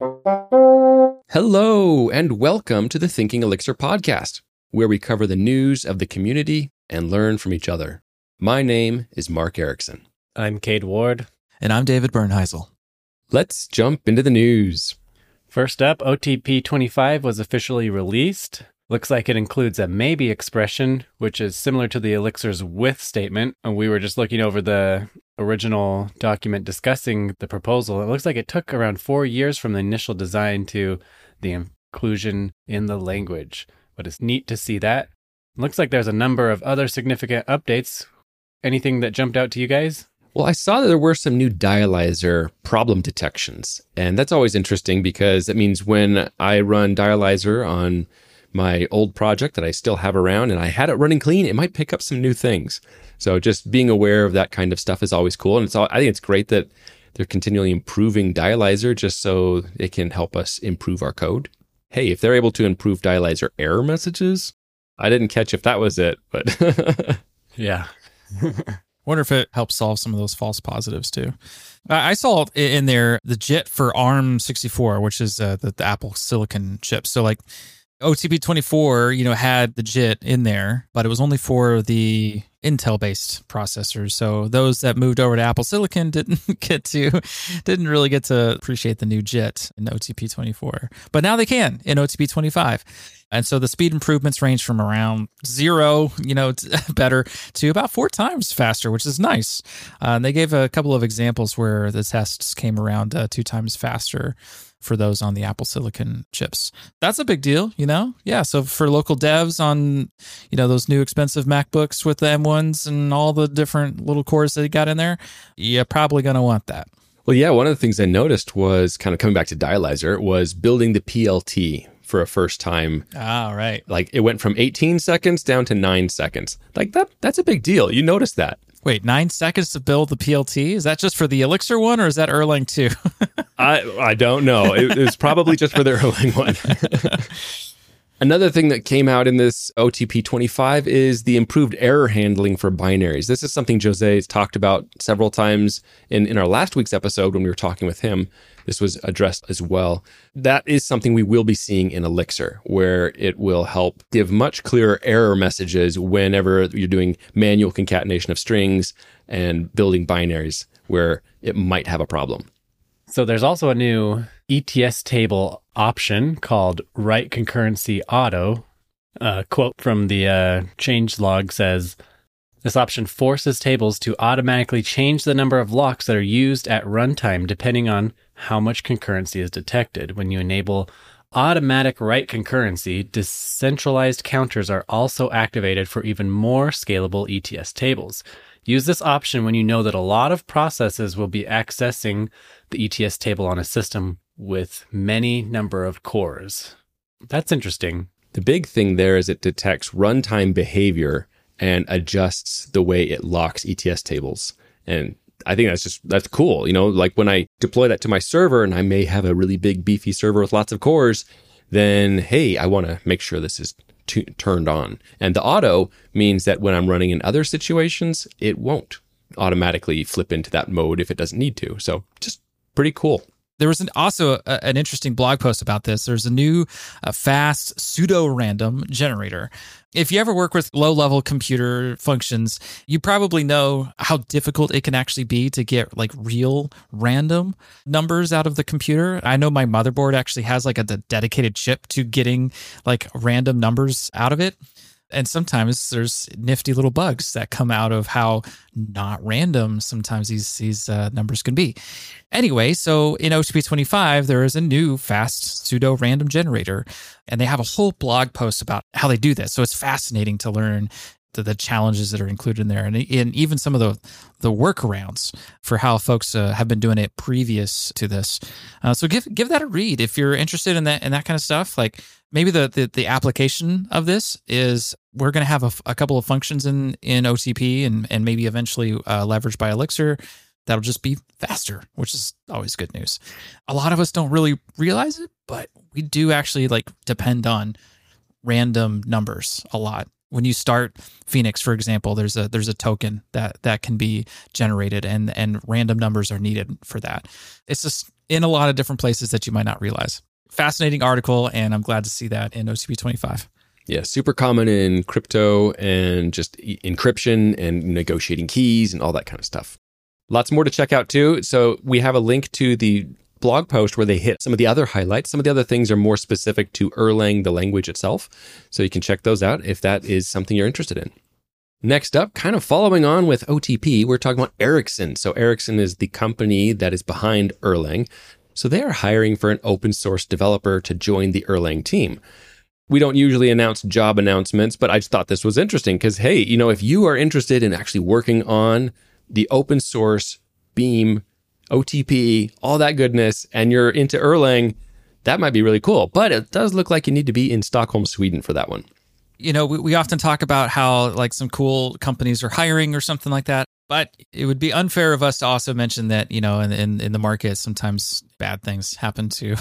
Hello, and welcome to the Thinking Elixir podcast, where we cover the news of the community and learn from each other. My name is Mark Ericsson. I'm Cade Ward. And I'm David Bernheisel. Let's jump into the news. First up, OTP 25 was officially released. Looks like it includes a maybe expression, which is similar to the Elixir's with statement. And we were just looking over the original document discussing the proposal. It looks like it took around four years from the initial design to the inclusion in the language. But it's neat to see that. looks like there's a number of other significant updates. Anything that jumped out to you guys? Well, I saw that there were some new dialyzer problem detections. And that's always interesting because it means when I run dialyzer on my old project that I still have around and I had it running clean, it might pick up some new things. So just being aware of that kind of stuff is always cool. And it's all, I think it's great that they're continually improving dialyzer just so it can help us improve our code. Hey, if they're able to improve dialyzer error messages, I didn't catch if that was it, but yeah. Wonder if it helps solve some of those false positives too. I saw in there the JIT for ARM64, which is uh, the, the Apple Silicon chip. So like OTP 24, you know, had the JIT in there, but it was only for the Intel based processors. So those that moved over to Apple Silicon didn't get to, didn't really get to appreciate the new JIT in OTP 24. But now they can in OTP 25. And so the speed improvements range from around zero, you know, better to about four times faster, which is nice. Uh, and they gave a couple of examples where the tests came around uh, two times faster for those on the Apple Silicon chips. That's a big deal, you know? Yeah. So for local devs on, you know, those new expensive MacBooks with the M1s and all the different little cores that you got in there, you're probably going to want that. Well, yeah. One of the things I noticed was kind of coming back to Dialyzer was building the PLT for a first time. Ah, right. Like it went from 18 seconds down to nine seconds. Like that, that's a big deal. You notice that. Wait, nine seconds to build the PLT? Is that just for the Elixir one, or is that Erlang too? I I don't know. It, it was probably just for the Erlang one. Another thing that came out in this OTP 25 is the improved error handling for binaries. This is something Jose has talked about several times in, in our last week's episode when we were talking with him. This was addressed as well. That is something we will be seeing in Elixir, where it will help give much clearer error messages whenever you're doing manual concatenation of strings and building binaries where it might have a problem. So there's also a new ETS table option called write concurrency auto. A quote from the uh, change log says, this option forces tables to automatically change the number of locks that are used at runtime depending on how much concurrency is detected. When you enable automatic write concurrency, decentralized counters are also activated for even more scalable ETS tables. Use this option when you know that a lot of processes will be accessing the ETS table on a system with many number of cores. That's interesting. The big thing there is it detects runtime behavior and adjusts the way it locks ETS tables. And I think that's just that's cool. You know, like when I deploy that to my server and I may have a really big beefy server with lots of cores, then hey, I want to make sure this is t- turned on. And the auto means that when I'm running in other situations, it won't automatically flip into that mode if it doesn't need to. So just pretty cool. There was an, also a, an interesting blog post about this. There's a new uh, fast pseudo random generator. If you ever work with low level computer functions, you probably know how difficult it can actually be to get like real random numbers out of the computer. I know my motherboard actually has like a dedicated chip to getting like random numbers out of it. And sometimes there's nifty little bugs that come out of how not random sometimes these these uh, numbers can be. Anyway, so in OTP 25 there is a new fast pseudo random generator, and they have a whole blog post about how they do this. So it's fascinating to learn the, the challenges that are included in there, and, and even some of the the workarounds for how folks uh, have been doing it previous to this. Uh, so give give that a read if you're interested in that in that kind of stuff. Like maybe the, the, the application of this is we're going to have a, a, couple of functions in in OTP and and maybe eventually uh, leveraged by Elixir that'll just be faster, which is always good news. A lot of us don't really realize it, but we do actually like depend on random numbers a lot when you start Phoenix, for example, there's a there's a token that that can be generated, and and random numbers are needed for that. It's just in a lot of different places that you might not realize. Fascinating article, and I'm glad to see that in OTP 25. Yeah, super common in crypto and just e- encryption and negotiating keys and all that kind of stuff. Lots more to check out too. So we have a link to the blog post where they hit some of the other highlights. Some of the other things are more specific to Erlang, the language itself. So you can check those out if that is something you're interested in. Next up, kind of following on with OTP, we're talking about Ericsson. So Ericsson is the company that is behind Erlang. So they are hiring for an open source developer to join the Erlang team. We don't usually announce job announcements, but I just thought this was interesting because, hey, you know, if you are interested in actually working on the open source Beam OTP, all that goodness, and you're into Erlang, that might be really cool. But it does look like you need to be in Stockholm, Sweden for that one. You know, we, we often talk about how like some cool companies are hiring or something like that. But it would be unfair of us to also mention that, you know, in, in, in the market, sometimes bad things happen too.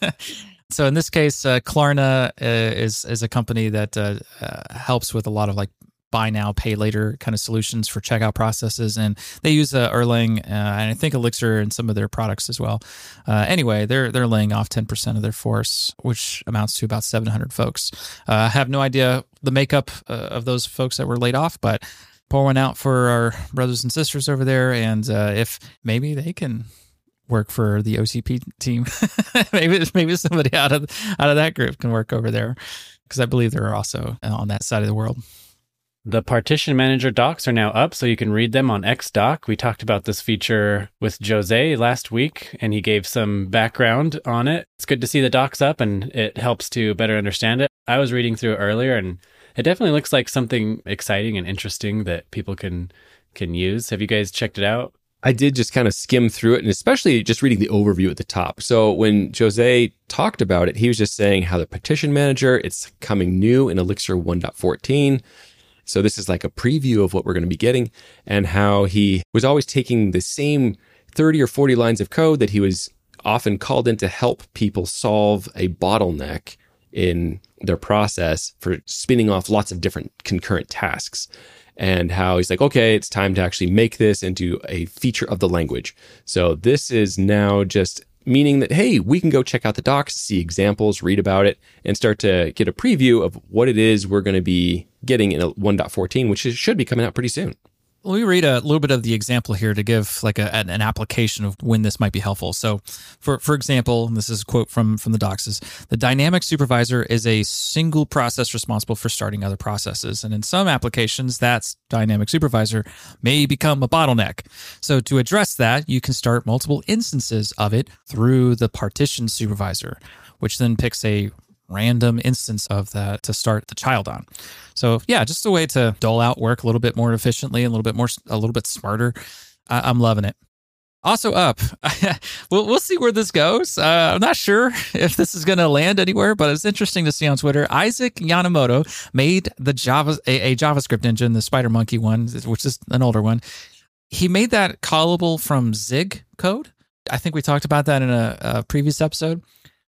so in this case, uh, Klarna uh, is is a company that uh, uh, helps with a lot of like buy now, pay later kind of solutions for checkout processes. And they use uh, Erlang uh, and I think Elixir in some of their products as well. Uh, anyway, they're they're laying off 10% of their force, which amounts to about 700 folks. Uh, I have no idea the makeup uh, of those folks that were laid off, but pour one out for our brothers and sisters over there. And uh, if maybe they can work for the OTP team, maybe maybe somebody out of out of that group can work over there because I believe they're also on that side of the world. The partition manager docs are now up, so you can read them on XDoc. We talked about this feature with Jose last week, and he gave some background on it. It's good to see the docs up, and it helps to better understand it. I was reading through earlier, and it definitely looks like something exciting and interesting that people can can use. Have you guys checked it out? I did just kind of skim through it and especially just reading the overview at the top. So when Jose talked about it, he was just saying how the partition manager, it's coming new in Elixir 1.14. So this is like a preview of what we're going to be getting and how he was always taking the same 30 or 40 lines of code that he was often called in to help people solve a bottleneck in their process for spinning off lots of different concurrent tasks and how he's like, okay, it's time to actually make this into a feature of the language. So this is now just meaning that, hey, we can go check out the docs, see examples, read about it, and start to get a preview of what it is we're going to be getting in a 1.14, which should be coming out pretty soon. Let me read a little bit of the example here to give like a, an application of when this might be helpful. So, for for example, this is a quote from from the docs: the dynamic supervisor is a single process responsible for starting other processes, and in some applications, that's dynamic supervisor may become a bottleneck. So, to address that, you can start multiple instances of it through the partition supervisor, which then picks a random instance of that to start the child on. So yeah, just a way to dole out work a little bit more efficiently, a little bit more, a little bit smarter. I, am loving it. Also up, we'll we'll see where this goes. Uh, I'm not sure if this is going to land anywhere, but it's interesting to see on Twitter. Isaac Yonemoto made the Java a, a JavaScript engine, the Spider Monkey one, which is an older one. He made that callable from Zig code. I think we talked about that in a, a previous episode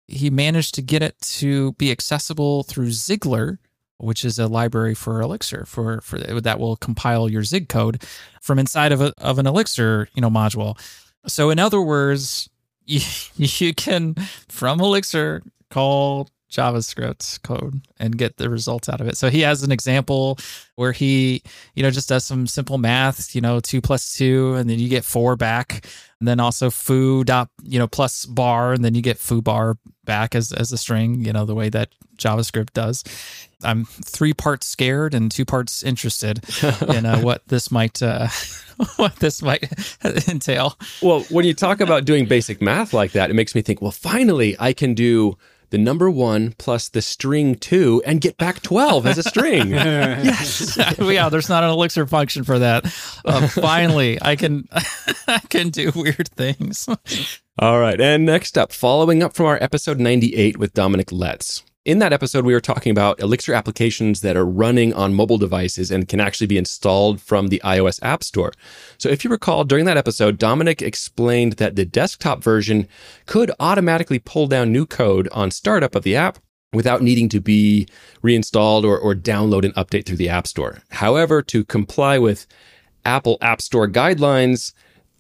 he managed to get it to be accessible through Zigler, which is a library for Elixir for, for that will compile your Zig code from inside of a, of an Elixir you know module. So in other words, you, you can from Elixir call JavaScript code and get the results out of it. So he has an example where he, you know, just does some simple math, you know, two plus two, and then you get four back. And then also foo dot, you know, plus bar, and then you get foo bar back as, as a string, you know, the way that JavaScript does. I'm three parts scared and two parts interested in uh, what this might uh, what this might entail. Well, when you talk about doing basic math like that, it makes me think, well, finally I can do the number one plus the string two and get back 12 as a string. yes. yeah, there's not an elixir function for that. Uh, finally, I can, I can do weird things. All right. And next up, following up from our episode 98 with Dominic Letz. In that episode, we were talking about Elixir applications that are running on mobile devices and can actually be installed from the iOS App Store. So if you recall, during that episode, Dominic explained that the desktop version could automatically pull down new code on startup of the app without needing to be reinstalled or, or download and update through the App Store. However, to comply with Apple App Store guidelines,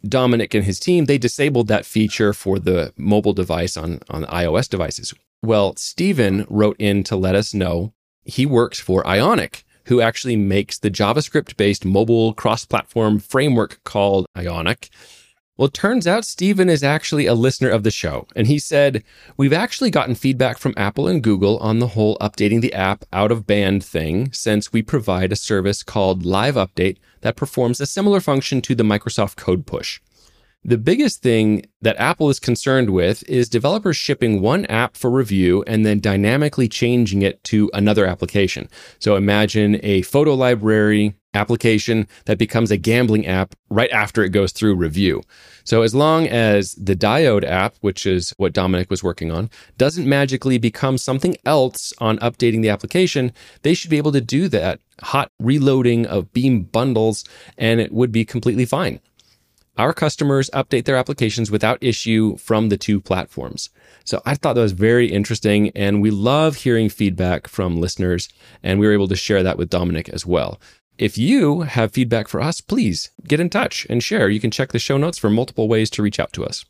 Dominic and his team, they disabled that feature for the mobile device on, on iOS devices. Well, Stephen wrote in to let us know he works for Ionic, who actually makes the JavaScript based mobile cross platform framework called Ionic. Well, it turns out Stephen is actually a listener of the show. And he said, We've actually gotten feedback from Apple and Google on the whole updating the app out of band thing, since we provide a service called Live Update that performs a similar function to the Microsoft Code Push. The biggest thing that Apple is concerned with is developers shipping one app for review and then dynamically changing it to another application. So imagine a photo library application that becomes a gambling app right after it goes through review. So as long as the Diode app, which is what Dominic was working on, doesn't magically become something else on updating the application, they should be able to do that hot reloading of Beam bundles and it would be completely fine. Our customers update their applications without issue from the two platforms. So I thought that was very interesting and we love hearing feedback from listeners and we were able to share that with Dominic as well. If you have feedback for us, please get in touch and share. You can check the show notes for multiple ways to reach out to us.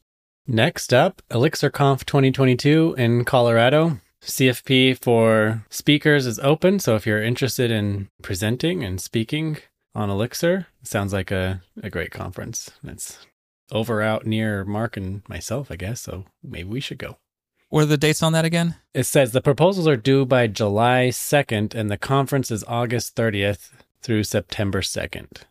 Next up, ElixirConf 2022 in Colorado. CFP for speakers is open. So if you're interested in presenting and speaking on Elixir, sounds like a, a great conference. It's over out near Mark and myself, I guess. So maybe we should go. What are the dates on that again? It says the proposals are due by July 2nd and the conference is August 30th through September 2nd.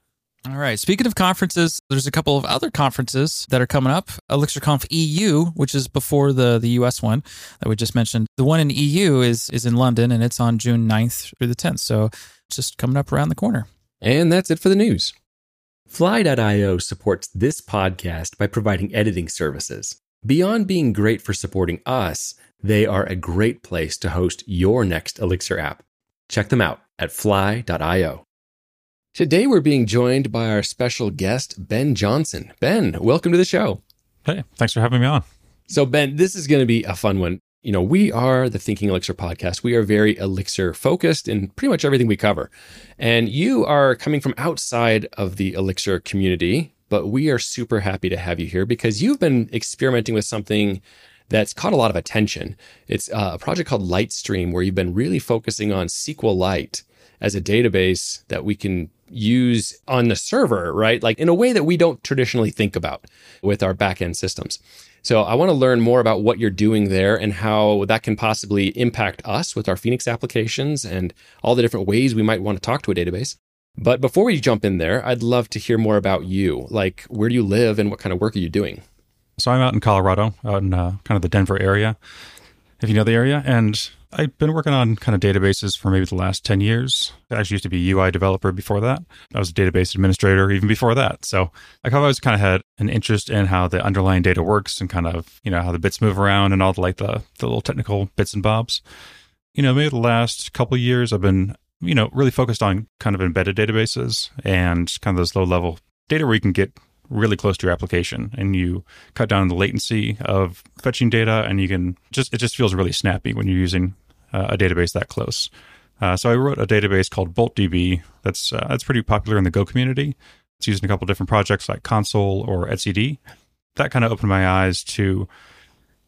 All right. Speaking of conferences, there's a couple of other conferences that are coming up. ElixirConf EU, which is before the, the US one that we just mentioned. The one in EU is is in London and it's on June 9th through the 10th. So just coming up around the corner. And that's it for the news. Fly.io supports this podcast by providing editing services. Beyond being great for supporting us, they are a great place to host your next Elixir app. Check them out at fly.io. Today we're being joined by our special guest, Ben Johnson. Ben, welcome to the show. Hey, thanks for having me on. So, Ben, this is going to be a fun one. You know, we are the Thinking Elixir podcast. We are very Elixir focused in pretty much everything we cover. And you are coming from outside of the Elixir community, but we are super happy to have you here because you've been experimenting with something that's caught a lot of attention. It's uh, a project called Litestream, where you've been really focusing on SQLite as a database that we can use on the server, right? Like in a way that we don't traditionally think about with our backend systems. So I want to learn more about what you're doing there and how that can possibly impact us with our Phoenix applications and all the different ways we might want to talk to a database. But before we jump in there, I'd love to hear more about you. Like, where do you live and what kind of work are you doing? So I'm out in Colorado, out in uh, kind of the Denver area, if you know the area. And I've been working on kind of databases for maybe the last 10 years. I actually used to be a UI developer before that. I was a database administrator even before that. So I've always kind of had an interest in how the underlying data works and kind of, you know, how the bits move around and all the like the, the little technical bits and bobs. You know, maybe the last couple years I've been, you know, really focused on kind of embedded databases and kind of those low level data where you can get really close to your application and you cut down the latency of fetching data and you can just it just feels really snappy when you're using uh, a database that close. Uh, so i wrote a database called boltdb. That's uh, that's pretty popular in the go community. It's used in a couple different projects like Consul or etcd. That kind of opened my eyes to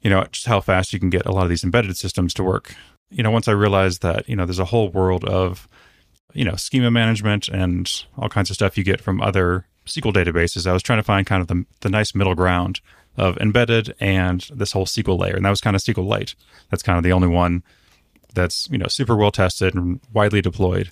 you know just how fast you can get a lot of these embedded systems to work. You know once i realized that you know there's a whole world of you know schema management and all kinds of stuff you get from other SQL databases, I was trying to find kind of the, the nice middle ground of embedded and this whole SQL layer. And that was kind of SQLite. That's kind of the only one that's, you know, super well tested and widely deployed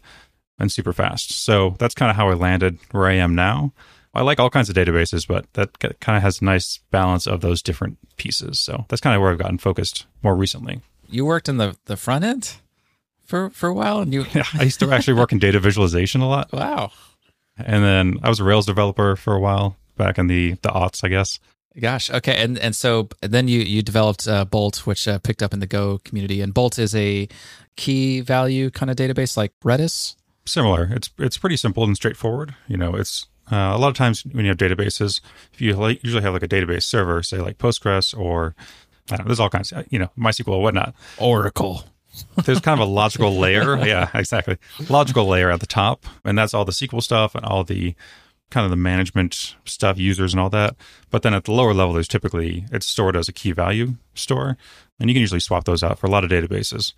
and super fast. So that's kind of how I landed where I am now. I like all kinds of databases, but that kind of has a nice balance of those different pieces. So that's kind of where I've gotten focused more recently. You worked in the, the front end for, for a while and you yeah, I used to actually work in data visualization a lot. Wow. And then I was a Rails developer for a while back in the the aughts, I guess. Gosh, okay, and and so then you you developed uh, Bolt, which uh, picked up in the Go community, and Bolt is a key value kind of database like Redis. Similar, it's it's pretty simple and straightforward. You know, it's uh, a lot of times when you have databases, if you like, usually have like a database server, say like Postgres or I don't know, there's all kinds, of, you know, MySQL or whatnot. Oracle. There's kind of a logical layer. Yeah, exactly. Logical layer at the top. And that's all the SQL stuff and all the kind of the management stuff, users and all that. But then at the lower level, there's typically it's stored as a key value store. And you can usually swap those out for a lot of databases.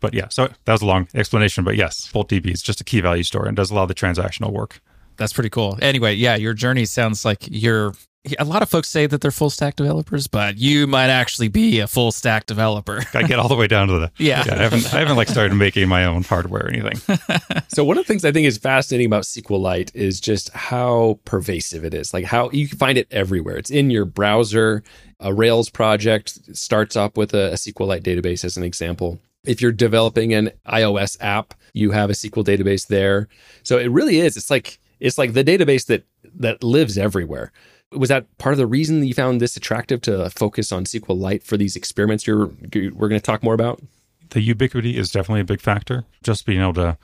But yeah, so that was a long explanation. But yes, BoltDB is just a key value store and does a lot of the transactional work. That's pretty cool. Anyway, yeah, your journey sounds like you're a lot of folks say that they're full stack developers, but you might actually be a full stack developer. I get all the way down to the yeah. yeah I haven't I haven't like started making my own hardware or anything. so one of the things I think is fascinating about SQLite is just how pervasive it is. Like how you can find it everywhere. It's in your browser. A Rails project starts up with a, a SQLite database as an example. If you're developing an iOS app, you have a SQL database there. So it really is. It's like it's like the database that that lives everywhere. Was that part of the reason that you found this attractive to focus on SQLite for these experiments you're we're going to talk more about? The ubiquity is definitely a big factor. Just being able to,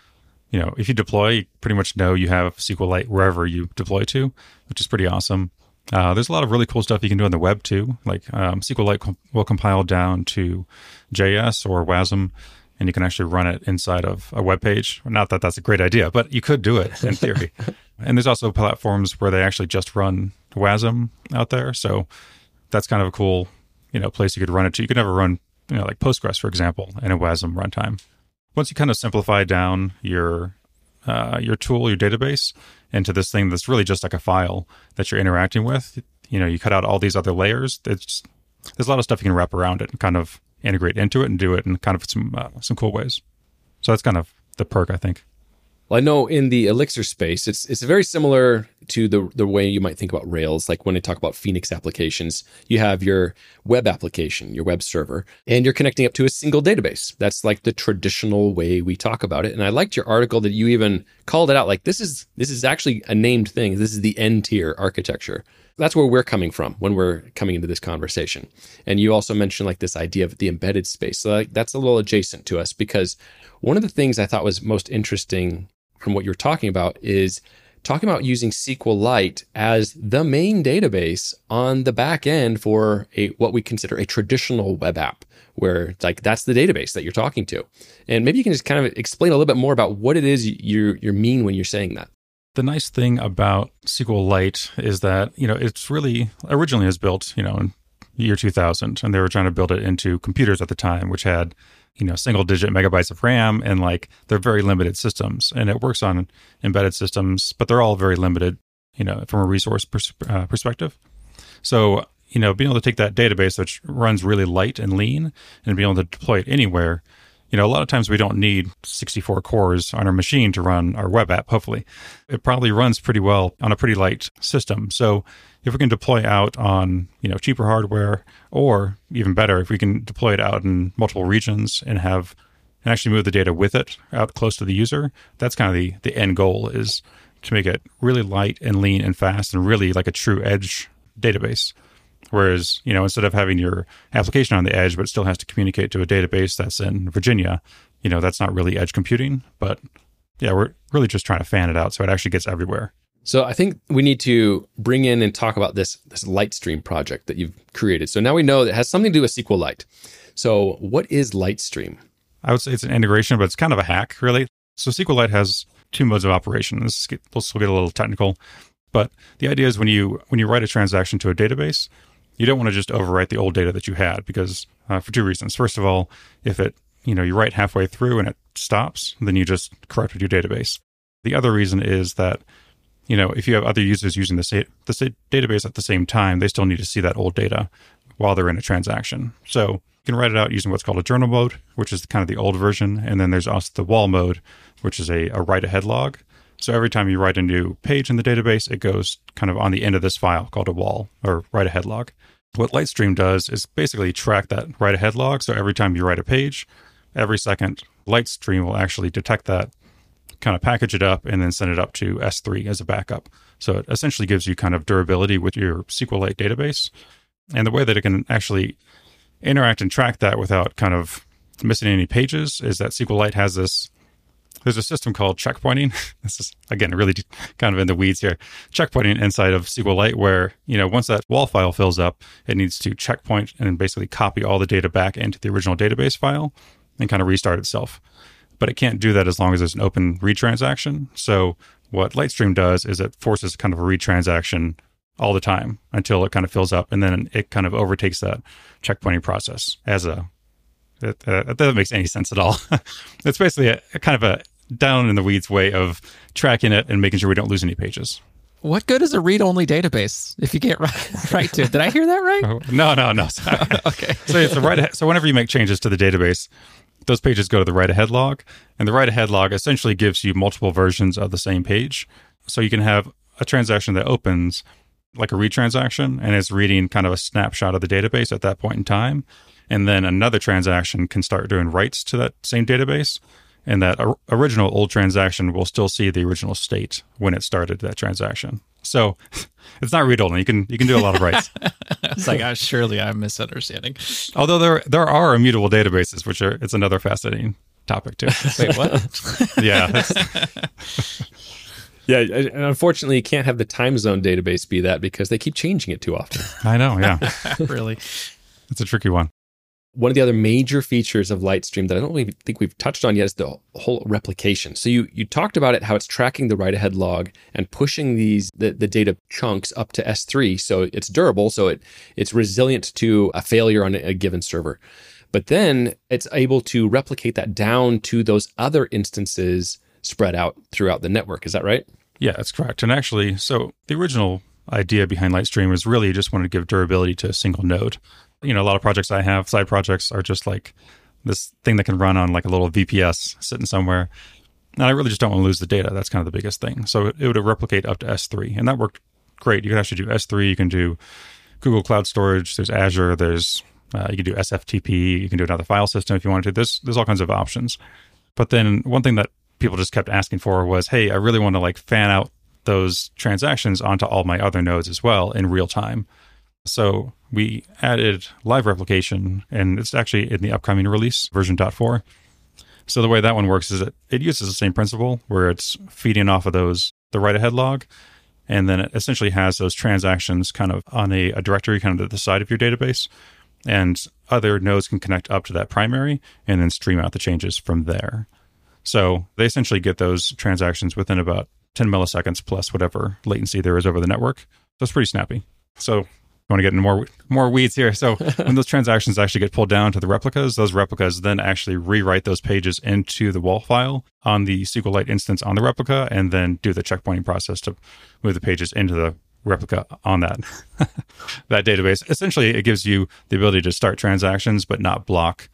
you know, if you deploy, you pretty much know you have SQLite wherever you deploy to, which is pretty awesome. Uh, there's a lot of really cool stuff you can do on the web too. Like um, SQLite com- will compile down to JS or WASM, and you can actually run it inside of a web page. Not that that's a great idea, but you could do it in theory. and there's also platforms where they actually just run WASM out there. So that's kind of a cool, you know, place you could run it to. You could never run, you know, like Postgres, for example, in a WASM runtime. Once you kind of simplify down your uh, your tool, your database, into this thing that's really just like a file that you're interacting with, you know, you cut out all these other layers. It's there's a lot of stuff you can wrap around it and kind of integrate into it and do it in kind of some uh, some cool ways. So that's kind of the perk, I think. Well, I know in the Elixir space, it's it's very similar to the the way you might think about Rails. Like when I talk about Phoenix applications, you have your web application, your web server, and you're connecting up to a single database. That's like the traditional way we talk about it. And I liked your article that you even called it out. Like this is this is actually a named thing. This is the N tier architecture. That's where we're coming from when we're coming into this conversation. And you also mentioned like this idea of the embedded space. So like, that's a little adjacent to us because one of the things I thought was most interesting from what you're talking about is talking about using SQLite as the main database on the back end for a what we consider a traditional web app, where like that's the database that you're talking to. And maybe you can just kind of explain a little bit more about what it is you you mean when you're saying that. The nice thing about SQLite is that you know it's really originally was built you know in year 2000, and they were trying to build it into computers at the time, which had you know single digit megabytes of RAM and like they're very limited systems and it works on embedded systems but they're all very limited you know from a resource pers- uh, perspective. So you know being able to take that database which runs really light and lean and being able to deploy it anywhere you know a lot of times we don't need 64 cores on our machine to run our web app hopefully. It probably runs pretty well on a pretty light system. So if we can deploy out on you know cheaper hardware or even better if we can deploy it out in multiple regions and have and actually move the data with it out close to the user that's kind of the the end goal is to make it really light and lean and fast and really like a true edge database. Whereas you know instead of having your application on the edge but still has to communicate to a database that's in virginia you know that's not really edge computing but yeah we're really just trying to fan it out so it actually gets everywhere so I think we need to bring in and talk about this this Litestream project that you've created. So now we know that it has something to do with SQLite. So what is Litestream? I would say it's an integration, but it's kind of a hack, really. So SQLite has two modes of operation. This will get a little technical, but the idea is when you when you write a transaction to a database, you don't want to just overwrite the old data that you had because uh, for two reasons. First of all, if it you know you write halfway through and it stops, then you just corrupted your database. The other reason is that you know, if you have other users using the, sa- the database at the same time, they still need to see that old data while they're in a transaction. So you can write it out using what's called a journal mode, which is kind of the old version. And then there's also the WAL mode, which is a, a write ahead log. So every time you write a new page in the database, it goes kind of on the end of this file called a WAL or write ahead log. What Litestream does is basically track that write ahead log. So every time you write a page, every second, Litestream will actually detect that kind of package it up and then send it up to S3 as a backup. So it essentially gives you kind of durability with your SQLite database. And the way that it can actually interact and track that without kind of missing any pages is that SQLite has this there's a system called checkpointing. This is again really kind of in the weeds here. Checkpointing inside of SQLite, where you know once that WAL file fills up, it needs to checkpoint and basically copy all the data back into the original database file, and kind of restart itself. But it can't do that as long as there's an open read transaction. So what Litestream does is it forces kind of a read transaction all the time until it kind of fills up, and then it kind of overtakes that checkpointing process as a. It, uh, that doesn't make any sense at all. it's basically a, a kind of a down in the weeds way of tracking it and making sure we don't lose any pages. What good is a read-only database if you can't write, write to it? Did I hear that right? No, no, no. okay. So write so whenever you make changes to the database, those pages go to the write ahead log, and the write ahead log essentially gives you multiple versions of the same page. So you can have a transaction that opens like a read transaction and is reading kind of a snapshot of the database at that point in time, and then another transaction can start doing writes to that same database and that original old transaction will still see the original state when it started that transaction. So it's not read only. You can you can do a lot of writes. it's like uh, surely I'm misunderstanding. Although there there are immutable databases, which are it's another fascinating topic too. Wait, what? yeah. Yeah, and unfortunately, you can't have the time zone database be that because they keep changing it too often. I know, yeah. really. It's a tricky one one of the other major features of Litestream that I don't even think we've touched on yet is the whole replication. So you you talked about it how it's tracking the write ahead log and pushing these the, the data chunks up to S3 so it's durable so it it's resilient to a failure on a given server. But then it's able to replicate that down to those other instances spread out throughout the network. Is that right? Yeah, that's correct. And actually, so the original idea behind Litestream was really just wanted to give durability to a single node you know, a lot of projects I have, side projects, are just like this thing that can run on like a little VPS sitting somewhere. And I really just don't want to lose the data. That's kind of the biggest thing. So it, would replicate up to S3, and that worked great. You can actually do S3. You can do Google Cloud Storage. There's Azure. There's uh, you can do SFTP. You can do another file system if you wanted to. There's there's all kinds of options. But then one thing that people just kept asking for was, hey, I really want to like fan out those transactions onto all my other nodes as well in real time. So we added live replication, and it's actually in the upcoming release, version .4. So the way that one works is that it uses the same principle where it's feeding off of those the write ahead log, and then it essentially has those transactions kind of on a, a directory kind of at the side of your database, and other nodes can connect up to that primary and then stream out the changes from there. So they essentially get those transactions within about 10 milliseconds plus whatever latency there is over the network. So it's pretty snappy. So want to get into more more weeds here. So when those transactions actually get pulled down to the replicas, those replicas then actually rewrite those pages into the WAL file on the SQLite instance on the replica, and then do the checkpointing process to move the pages into the replica on that that database. Essentially, it gives you the ability to start transactions but not block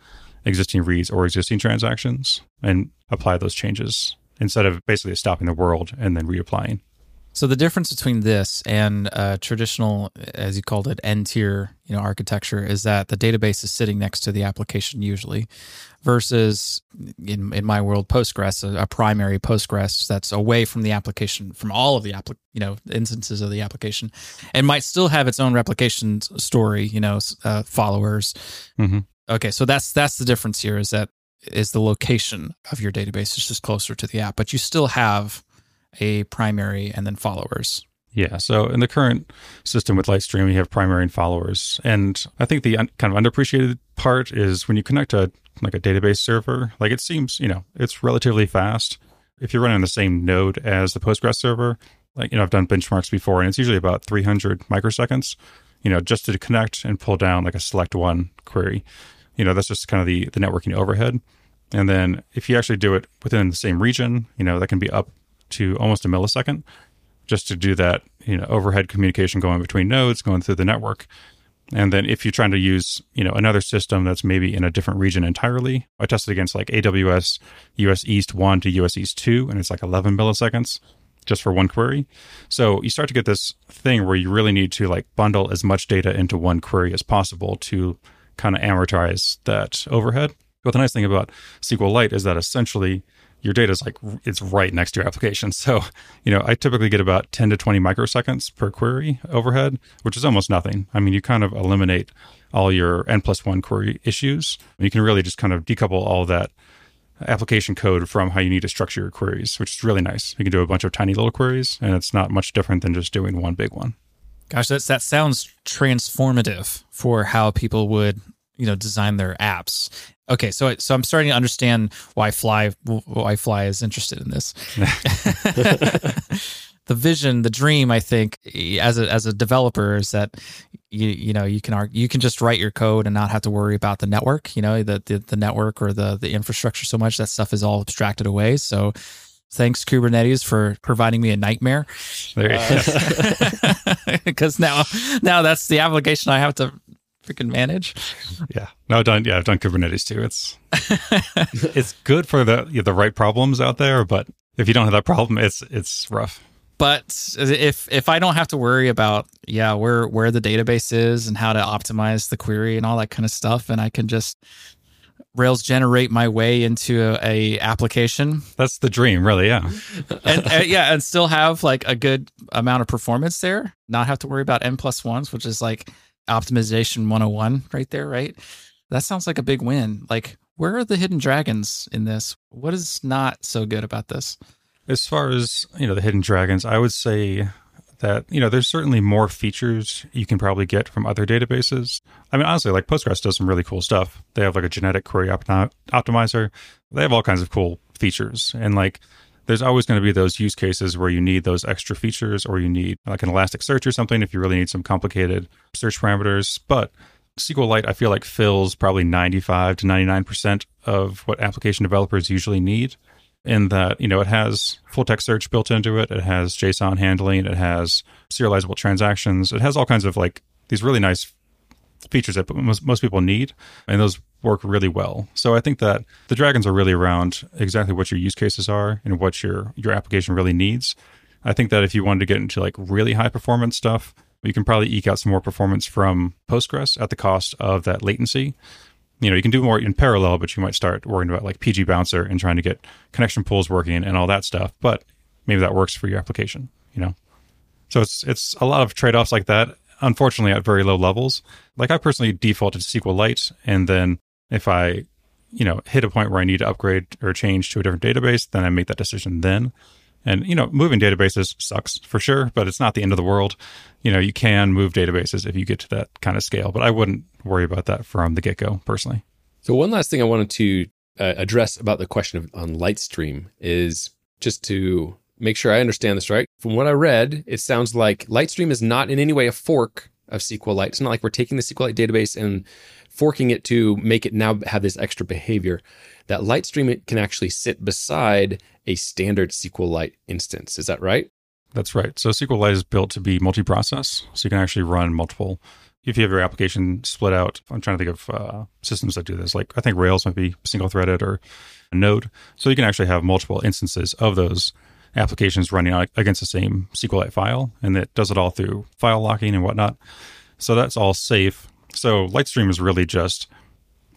existing reads or existing transactions and apply those changes instead of basically stopping the world and then reapplying. So the difference between this and uh, traditional, as you called it, N tier, you know, architecture is that the database is sitting next to the application usually, versus in in my world, Postgres, a, a primary Postgres that's away from the application, from all of the app, you know, instances of the application, and might still have its own replication story, you know, uh, followers. Mm-hmm. Okay, so that's that's the difference here. Is that is the location of your database is just closer to the app, but you still have a primary and then followers. Yeah. So in the current system with Litestream, you have primary and followers. And I think the un- kind of underappreciated part is when you connect to like a database server, like it seems, you know, it's relatively fast. If you're running the same node as the Postgres server, like, you know, I've done benchmarks before and it's usually about 300 microseconds, you know, just to connect and pull down like a select one query. You know, that's just kind of the, the networking overhead. And then if you actually do it within the same region, you know, that can be up to almost a millisecond just to do that, you know, overhead communication going between nodes, going through the network. And then if you're trying to use, you know, another system that's maybe in a different region entirely, I tested against like AWS US East 1 to US East 2, and it's like 11 milliseconds just for one query. So you start to get this thing where you really need to like bundle as much data into one query as possible to kind of amortize that overhead. But the nice thing about SQLite is that essentially your data is like it's right next to your application. So, you know, I typically get about 10 to 20 microseconds per query overhead, which is almost nothing. I mean, you kind of eliminate all your n plus one query issues. You can really just kind of decouple all that application code from how you need to structure your queries, which is really nice. You can do a bunch of tiny little queries, and it's not much different than just doing one big one. Gosh, that's, that sounds transformative for how people would you know design their apps. Okay, so so I'm starting to understand why Fly why Fly is interested in this. the vision, the dream, I think, as a as a developer, is that you you know you can you can just write your code and not have to worry about the network, you know, the the, the network or the the infrastructure so much. That stuff is all abstracted away. So thanks Kubernetes for providing me a nightmare. Because now now that's the application I have to freaking manage. Yeah. No, I've done yeah, I've done Kubernetes too. It's it's good for the you know, the right problems out there, but if you don't have that problem, it's it's rough but if if I don't have to worry about yeah where where the database is and how to optimize the query and all that kind of stuff, and I can just Rails generate my way into a, a application. That's the dream, really. Yeah, and uh, yeah, and still have like a good amount of performance there. Not have to worry about n plus ones, which is like optimization 101 right there. Right, that sounds like a big win. Like, where are the hidden dragons in this? What is not so good about this? As far as, you know, the hidden dragons, I would say that, you know, there's certainly more features you can probably get from other databases. I mean, honestly, like Postgres does some really cool stuff. They have like a genetic query optimizer. They have all kinds of cool features. And like, there's always going to be those use cases where you need those extra features or you need like an Elasticsearch or something if you really need some complicated search parameters. But SQLite, I feel like fills probably 95 to 99% of what application developers usually need in that you know it has full text search built into it it has json handling it has serializable transactions it has all kinds of like these really nice features that most, most people need and those work really well so i think that the dragons are really around exactly what your use cases are and what your your application really needs i think that if you wanted to get into like really high performance stuff you can probably eke out some more performance from postgres at the cost of that latency you know, you can do more in parallel, but you might start worrying about like PG Bouncer and trying to get connection pools working and all that stuff. But maybe that works for your application, you know? So it's it's a lot of trade-offs like that, unfortunately at very low levels. Like I personally defaulted to SQLite and then if I, you know, hit a point where I need to upgrade or change to a different database, then I make that decision then. And you know, moving databases sucks for sure, but it's not the end of the world. You know, you can move databases if you get to that kind of scale, but I wouldn't worry about that from the get go personally. So one last thing I wanted to uh, address about the question of on Litestream is just to make sure I understand this right. From what I read, it sounds like Litestream is not in any way a fork of SQLite. It's not like we're taking the SQLite database and forking it to make it now have this extra behavior. That Litestream can actually sit beside a standard SQLite instance. Is that right? That's right. So SQLite is built to be multi-process, so you can actually run multiple. If you have your application split out, I'm trying to think of uh, systems that do this. Like I think Rails might be single-threaded or Node, so you can actually have multiple instances of those applications running against the same SQLite file, and it does it all through file locking and whatnot. So that's all safe. So Litestream is really just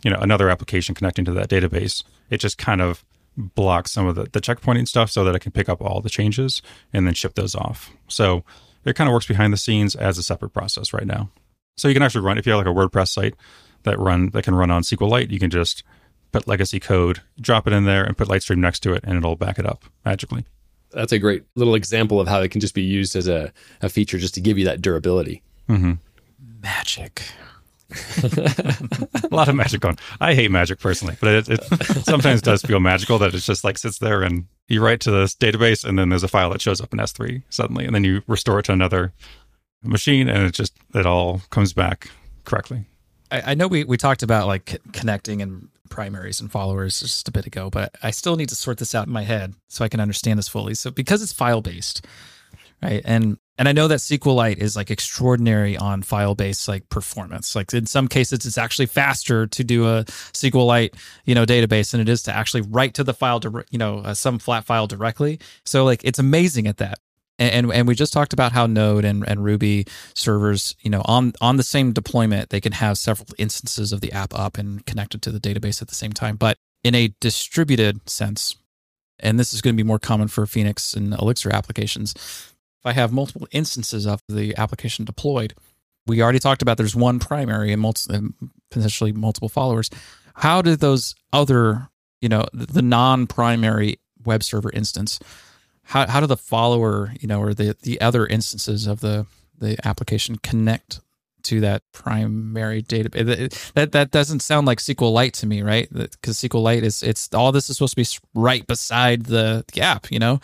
you know another application connecting to that database. It just kind of block some of the, the checkpointing stuff so that it can pick up all the changes and then ship those off. So it kind of works behind the scenes as a separate process right now. So you can actually run if you have like a WordPress site that run that can run on SQLite, you can just put legacy code, drop it in there, and put Litestream next to it, and it'll back it up magically. That's a great little example of how it can just be used as a, a feature just to give you that durability. Mm-hmm. Magic. a lot of magic on. I hate magic personally, but it, it, sometimes does feel magical that it just like sits there and you write to this database and then there's a file that shows up in S3 suddenly, and then you restore it to another machine and it just it all comes back correctly. I, I know we we talked about like connecting and primaries and followers just a bit ago, but I still need to sort this out in my head so I can understand this fully. So because it's file based, right, and and I know that SQLite is like extraordinary on file based like performance. Like in some cases, it's actually faster to do a SQLite, you know, database than it is to actually write to the file, you know, uh, some flat file directly. So like it's amazing at that. And, and, we just talked about how Node and, and Ruby servers, you know, on on the same deployment, they can have several instances of the app up and connected to the database at the same time. But in a distributed sense, and this is going to be more common for Phoenix and Elixir applications if I have multiple instances of the application deployed, we already talked about there's one primary and, multi, potentially multiple followers. How do those other, you know, the non-primary web server instance, how, how do the follower, you know, or the, the other instances of the, the application connect to that primary database. That that doesn't sound like SQLite to me, right? Because SQLite is it's all this is supposed to be right beside the, the app. You know,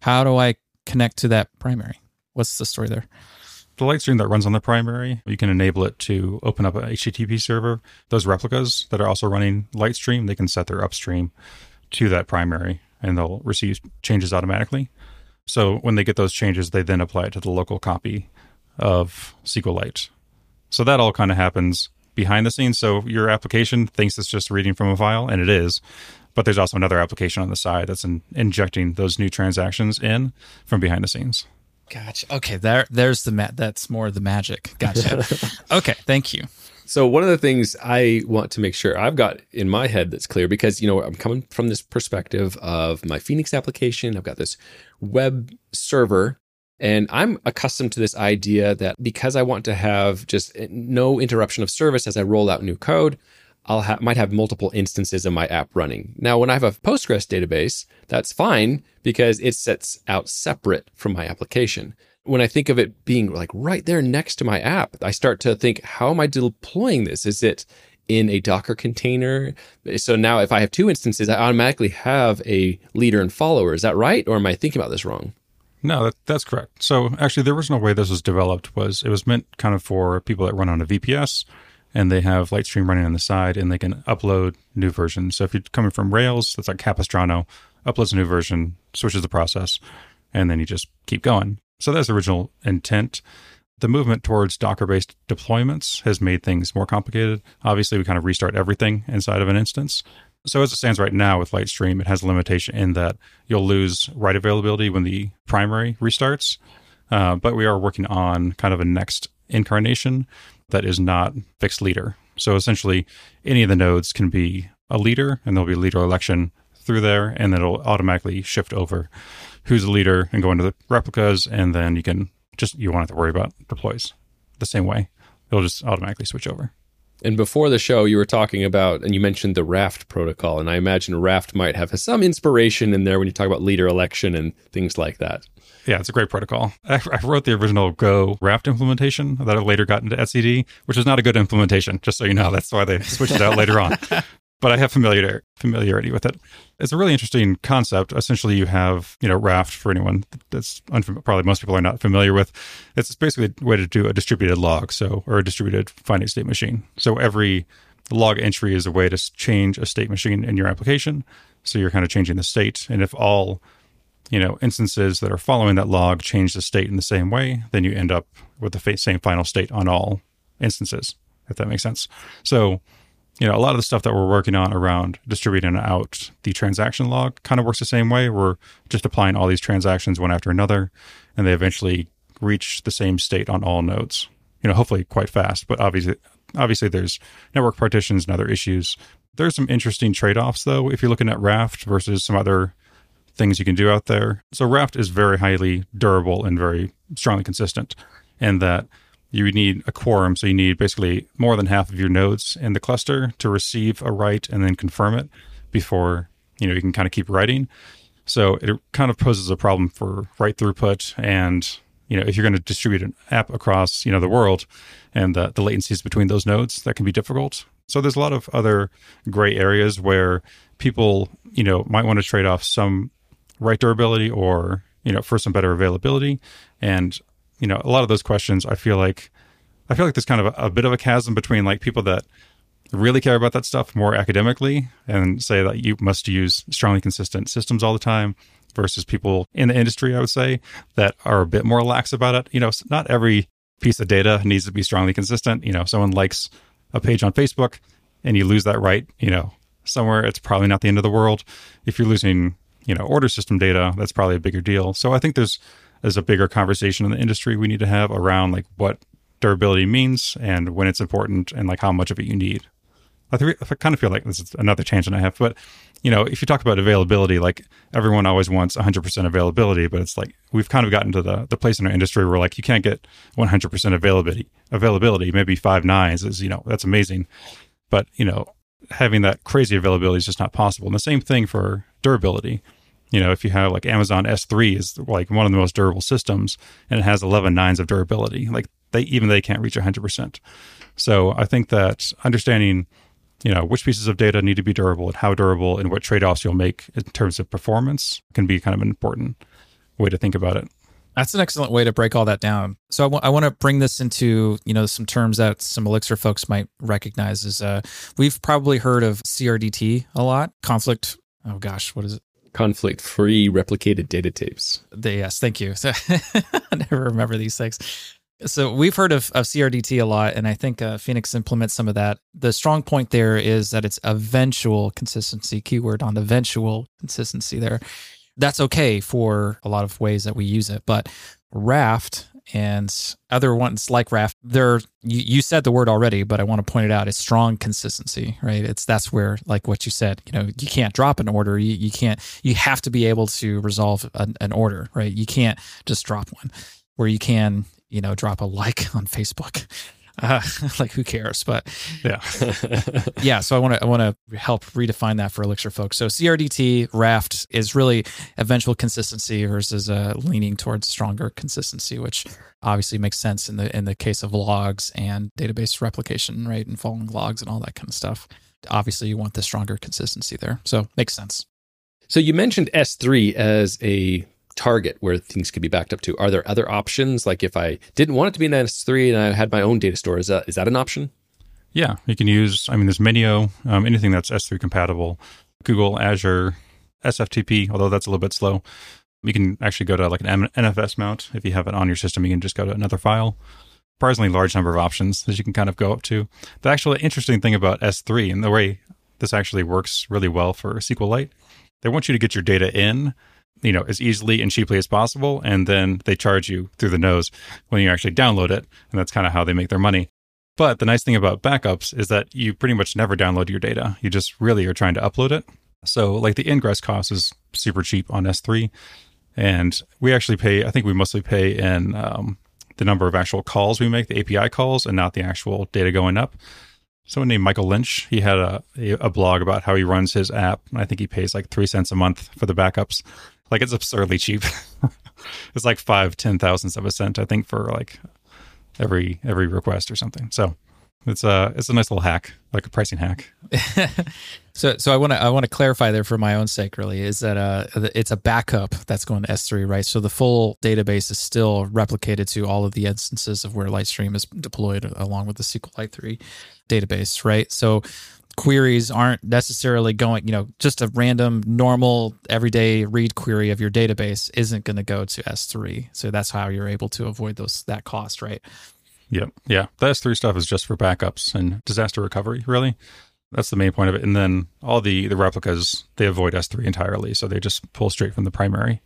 how do I connect to that primary? What's the story there? The Litestream that runs on the primary, you can enable it to open up an HTTP server. Those replicas that are also running Litestream, they can set their upstream to that primary and they'll receive changes automatically. So when they get those changes, they then apply it to the local copy of SQLite. So that all kind of happens behind the scenes. So your application thinks it's just reading from a file, and it is. But there's also another application on the side that's in, injecting those new transactions in from behind the scenes. Gotcha. Okay, there, there's the ma- that's more the magic. Gotcha. okay, thank you. So one of the things I want to make sure I've got in my head that's clear because you know I'm coming from this perspective of my Phoenix application. I've got this web server and I'm accustomed to this idea that because I want to have just eh, no interruption of service as I roll out new code, I'll ha- might have multiple instances of my app running. Now, when I have a Postgres database, that's fine because it sets out separate from my application. When I think of it being like right there next to my app, I start to think, how am I deploying this? Is it in a Docker container? So now if I have two instances, I automatically have a leader and follower. Is that right? Or am I thinking about this wrong? No, that, that's correct. So actually, the original way this was developed was it was meant kind of for people that run on a VPS and they have Litestream running on the side and they can upload new versions. So if you're coming from Rails, that's like Capistrano, uploads a new version, switches the process, and then you just keep going. So that's the original intent. The movement towards Docker based deployments has made things more complicated. Obviously, we kind of restart everything inside of an instance. So as it stands right now with Litestream, it has a limitation in that you'll lose write availability when the primary restarts. Uh, but we are working on kind of a next incarnation that is not fixed leader. So essentially, any of the nodes can be a leader, and there'll be a leader election through there, and then it'll automatically shift over who's the leader and go into the replicas, and then you can just you won't have to worry about deploys the same way. It'll just automatically switch over. And before the show, you were talking about, and you mentioned the Raft protocol. And I imagine Raft might have some inspiration in there when you talk about leader election and things like that. Yeah, it's a great protocol. I, I wrote the original Go Raft implementation that I later got into etcd, which is not a good implementation, just so you know. That's why they switched it out later on. But I have familiar, familiarity with it. It's a really interesting concept. Essentially, you have, you know, Raft for anyone that's unfam- probably most people are not familiar with. It's basically a way to do a distributed log, so or a distributed finite state machine. So every log entry is a way to change a state machine in your application. So you're kind of changing the state, and if all you know instances that are following that log change the state in the same way, then you end up with the same final state on all instances. If that makes sense. So you know, a lot of the stuff that we're working on around distributing out the transaction log kind of works the same way. We're just applying all these transactions one after another, and they eventually reach the same state on all nodes. You know, hopefully quite fast, but obviously, obviously there's network partitions and other issues. There's some interesting trade-offs though if you're looking at Raft versus some other things you can do out there. So Raft is very highly durable and very strongly consistent, and that you would need a quorum. So you need basically more than half of your nodes in the cluster to receive a write and then confirm it before, you know, you can kind of keep writing. So it kind of poses a problem for write throughput. And, you know, if you're going to distribute an app across, you know, the world and the, the latencies between those nodes, that can be difficult. So there's a lot of other gray areas where people, you know, might want to trade off some write durability or, you know, for some better availability. And you know, a lot of those questions, I feel like, I feel like there's kind of a, a bit of a chasm between like people that really care about that stuff more academically and say that you must use strongly consistent systems all the time versus people in the industry, I would say, that are a bit more lax about it. You know, not every piece of data needs to be strongly consistent. You know, someone likes a page on Facebook and you lose that right, you know, somewhere, it's probably not the end of the world. If you're losing, you know, order system data, that's probably a bigger deal. So I think there's as a bigger conversation in the industry we need to have around like what durability means and when it's important and like how much of it you need. I, I kind of feel like this is another tangent I have, but you know, if you talk about availability, like everyone always wants 100% availability, but it's like we've kind of gotten to the the place in our industry where like you can't get 100% availability. Availability, maybe five nines is you know that's amazing, but you know having that crazy availability is just not possible. And the same thing for durability you know, if you have like Amazon S3 is like one of the most durable systems and it has 11 nines of durability, like they even they can't reach 100%. So I think that understanding, you know, which pieces of data need to be durable and how durable and what trade-offs you'll make in terms of performance can be kind of an important way to think about it. That's an excellent way to break all that down. So I, w- I want to bring this into you know some terms that some Elixir folks might recognize. Is uh, we've probably heard of CRDT a lot, conflict. Oh gosh, what is it? Conflict free replicated data types. Yes, thank you. I never remember these things. So we've heard of, of CRDT a lot, and I think uh, Phoenix implements some of that. The strong point there is that it's eventual consistency. Keyword on eventual consistency there that's okay for a lot of ways that we use it. But Raft and other ones like Raft, they're you, you said the word already, but I want to point it out. It's strong consistency, right? It's that's where like what you said, you know, you can't drop an order. You you can't you have to be able to resolve an, an order, right? You can't just drop one. Where you can, you know, drop a like on Facebook. Uh, like who cares? But yeah, yeah. So I want to I want to help redefine that for Elixir folks. So CRDT Raft is really eventual consistency versus uh, leaning towards stronger consistency, which obviously makes sense in the in the case of logs and database replication, right, and following logs and all that kind of stuff. Obviously, you want the stronger consistency there, so makes sense. So you mentioned S3 as a target where things could be backed up to. Are there other options? Like if I didn't want it to be an S3 and I had my own data store, is that, is that an option? Yeah, you can use, I mean, there's Minio, um, anything that's S3 compatible, Google, Azure, SFTP, although that's a little bit slow. You can actually go to like an NFS mount. If you have it on your system, you can just go to another file. Surprisingly large number of options that you can kind of go up to. The actual interesting thing about S3 and the way this actually works really well for SQLite, they want you to get your data in you know as easily and cheaply as possible and then they charge you through the nose when you actually download it and that's kind of how they make their money but the nice thing about backups is that you pretty much never download your data you just really are trying to upload it so like the ingress cost is super cheap on s3 and we actually pay i think we mostly pay in um, the number of actual calls we make the api calls and not the actual data going up someone named Michael Lynch. He had a, a blog about how he runs his app. And I think he pays like three cents a month for the backups. Like it's absurdly cheap. it's like five, ten thousandths of a cent, I think, for like every every request or something. So it's a it's a nice little hack, like a pricing hack. so so I want to I want to clarify there for my own sake. Really, is that uh it's a backup that's going to S3, right? So the full database is still replicated to all of the instances of where Litestream is deployed along with the SQLite 3 database, right? So queries aren't necessarily going, you know, just a random, normal, everyday read query of your database isn't going to go to S3. So that's how you're able to avoid those that cost, right? Yep. Yeah. The S3 stuff is just for backups and disaster recovery, really. That's the main point of it. And then all the the replicas, they avoid S3 entirely. So they just pull straight from the primary.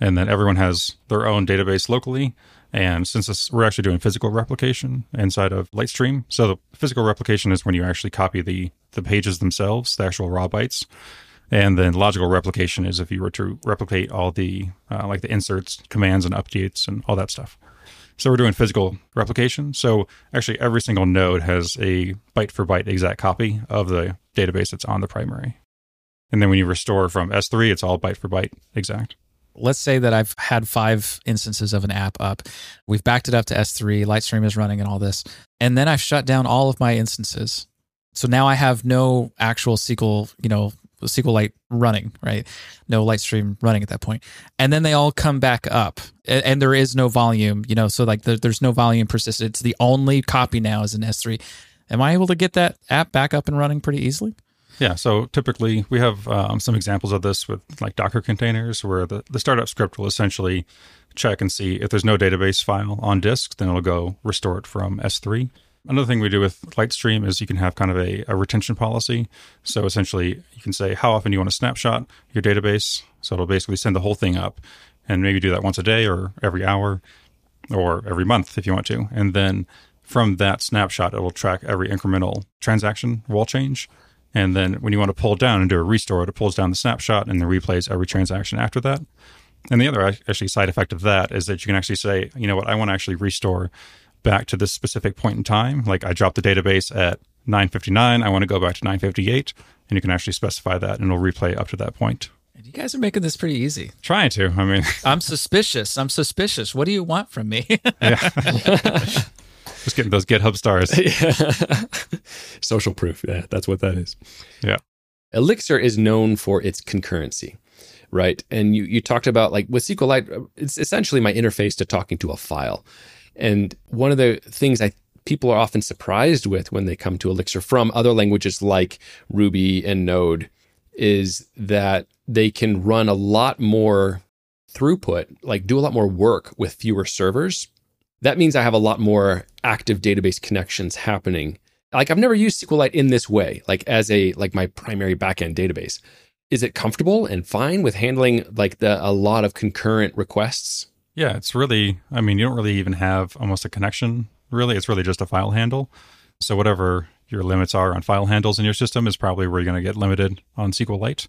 And then everyone has their own database locally and since this, we're actually doing physical replication inside of Litestream, so the physical replication is when you actually copy the the pages themselves, the actual raw bytes, and then logical replication is if you were to replicate all the uh, like the inserts, commands, and updates and all that stuff. So we're doing physical replication. So actually, every single node has a byte for byte exact copy of the database that's on the primary. And then when you restore from S3, it's all byte for byte exact let's say that I've had five instances of an app up. We've backed it up to S3, Litestream is running and all this. And then I've shut down all of my instances. So now I have no actual SQL, you know, SQLite running, right? No Litestream running at that point. And then they all come back up and, and there is no volume, you know, so like the, there's no volume persisted. It's the only copy now is in S3. Am I able to get that app back up and running pretty easily? Yeah, so typically we have um, some examples of this with like Docker containers where the, the startup script will essentially check and see if there's no database file on disk, then it'll go restore it from S3. Another thing we do with Litestream is you can have kind of a, a retention policy. So essentially, you can say how often you want to snapshot your database. So it'll basically send the whole thing up and maybe do that once a day or every hour or every month if you want to. And then from that snapshot, it will track every incremental transaction WAL change. And then when you want to pull down and do a restore, it pulls down the snapshot and then replays every transaction after that. And the other actually side effect of that is that you can actually say, you know what, I want to actually restore back to this specific point in time. Like I dropped the database at 959, I want to go back to 958, and you can actually specify that and it'll replay up to that point. And you guys are making this pretty easy. Trying to. I mean, I'm suspicious. I'm suspicious. What do you want from me? just getting those GitHub stars. Social proof. Yeah, that's what that is. Yeah. Elixir is known for its concurrency, right? And you, you talked about like with SQLite, uh, it's essentially my interface to talking to a file. And one of the things I people are often surprised with when they come to Elixir from other languages like Ruby and Node is that they can run a lot more throughput, like do a lot more work with fewer servers. That means I have a lot more active database connections happening. Like I've never used SQLite in this way, like as a like my primary backend database. Is it comfortable and fine with handling like the a lot of concurrent requests? Yeah, it's really I mean, you don't really even have almost a connection really. It's really just a file handle. So whatever your limits are on file handles in your system is probably where you're going to get limited on SQLite.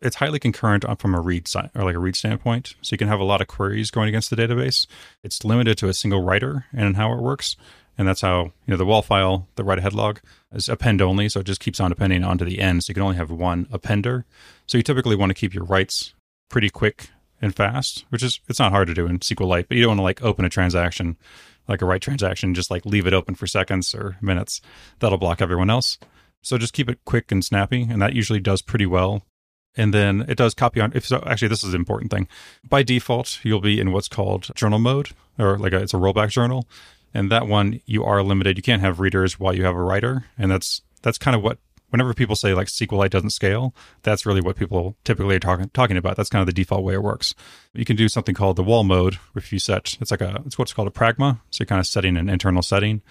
It's highly concurrent uh, from a read side or like a read standpoint. So you can have a lot of queries going against the database. It's limited to a single writer and how it works. And that's how, you know, the WAL file, the write ahead log is append only. So it just keeps on appending onto the end. So you can only have one appender. So you typically want to keep your writes pretty quick and fast, which is, it's not hard to do in SQLite, but you don't want to like open a transaction like a write transaction, just like leave it open for seconds or minutes. That'll block everyone else. So just keep it quick and snappy, and that usually does pretty well. And then it does copy on. If so, actually, this is an important thing. By default, you'll be in what's called journal mode, or like a, it's a rollback journal. And that one, you are limited. You can't have readers while you have a writer, and that's that's kind of what whenever people say like SQLite doesn't scale, that's really what people typically are talking talking about. That's kind of the default way it works. You can do something called the WAL mode if you set it's like a it's what's called a pragma. So you're kind of setting an internal setting.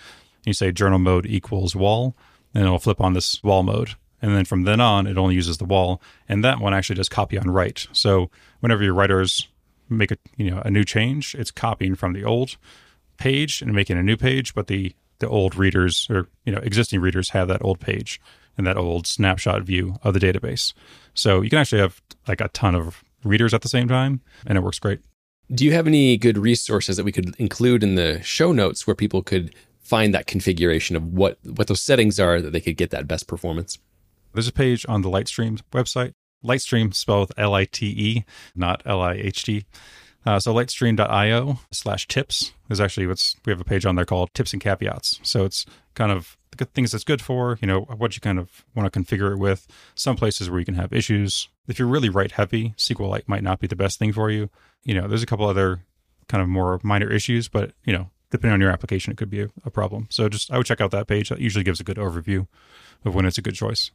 You say journal mode equals WAL, and it'll flip on this WAL mode. And then from then on, it only uses the WAL. and that one actually does copy on write. So whenever your writers make a you know a new change, it's copying from the old page and making a new page, but the the old readers or you know existing readers have that old page and that old snapshot view of the database. So you can actually have like a ton of readers at the same time, and it works great. Do you have any good resources that we could include in the show notes where people could find that configuration of what what those settings are that they could get that best performance? There's a page on the Litestream website. Litestream spelled L I T E, not L I H T. Uh, so litestream.io slash tips is actually what's we have a page on there called tips and caveats. So it's kind of the things that's good for, you know, what you kind of want to configure it with. Some places where you can have issues. If you're really write heavy, SQLite might not be the best thing for you. You know, there's a couple other kind of more minor issues, but you know, depending on your application, it could be a, a problem. So just I would check out that page. That usually gives a good overview of when it's a good choice.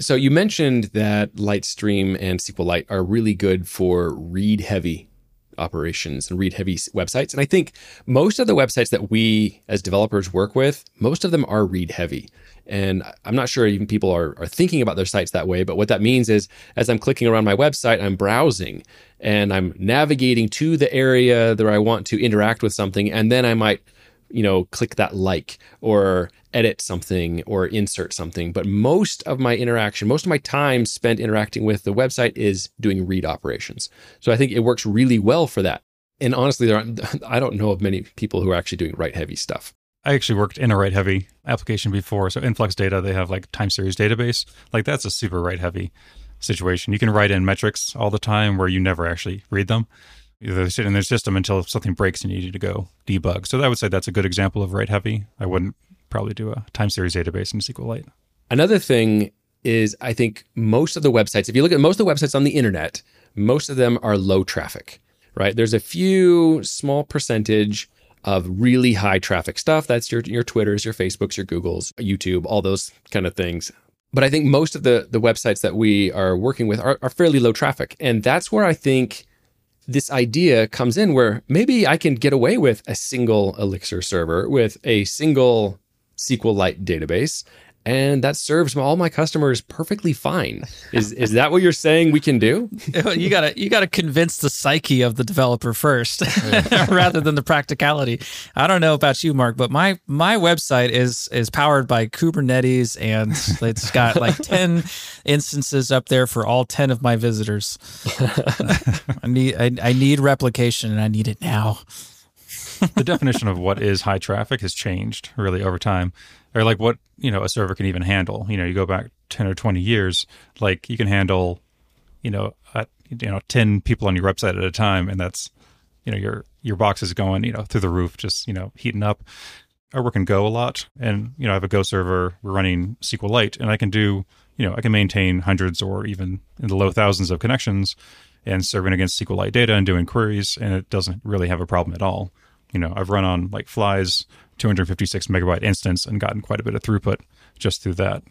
So you mentioned that Litestream and SQLite are really good for read heavy operations and read heavy websites. And I think most of the websites that we as developers work with, most of them are read heavy. And I'm not sure even people are, are thinking about their sites that way. But what that means is as I'm clicking around my website, I'm browsing and I'm navigating to the area that I want to interact with something. And then I might, you know, click that like or edit something or insert something. But most of my interaction, most of my time spent interacting with the website is doing read operations. So I think it works really well for that. And honestly, there I don't know of many people who are actually doing write heavy stuff. I actually worked in a write heavy application before. So Influx Data, they have like time series database. Like that's a super write heavy situation. You can write in metrics all the time where you never actually read them. They sit in their system until something breaks and you need to go debug. So I would say that's a good example of write heavy. I wouldn't probably do a time series database in SQLite. Another thing is I think most of the websites, if you look at most of the websites on the internet, most of them are low traffic, right? There's a few small percentage of really high traffic stuff. That's your your Twitters, your Facebooks, your Googles, YouTube, all those kind of things. But I think most of the the websites that we are working with are, are fairly low traffic. And that's where I think this idea comes in where maybe I can get away with a single Elixir server with a single SQLite database, and that serves all my customers perfectly fine. Is is that what you're saying we can do? you gotta you gotta convince the psyche of the developer first, rather than the practicality. I don't know about you, Mark, but my my website is is powered by Kubernetes, and it's got like ten instances up there for all ten of my visitors. I need I, I need replication, and I need it now the definition of what is high traffic has changed really over time, or like what you know a server can even handle. You know, you go back ten or twenty years, like you can handle you know, at, you know, 10 people on your website at a time. And that's, you know, your, your box is going, you know, through the roof, just, you know, heating up. I work in Go a lot and, you know, I have a Go server. We're running SQLite and I can do, you know, I can maintain hundreds or even in the low thousands of connections and serving against SQLite data and doing queries. And it doesn't really have a problem at all. You know, I've run on like Fly's 256 megabyte instance and gotten quite a bit of throughput just through that.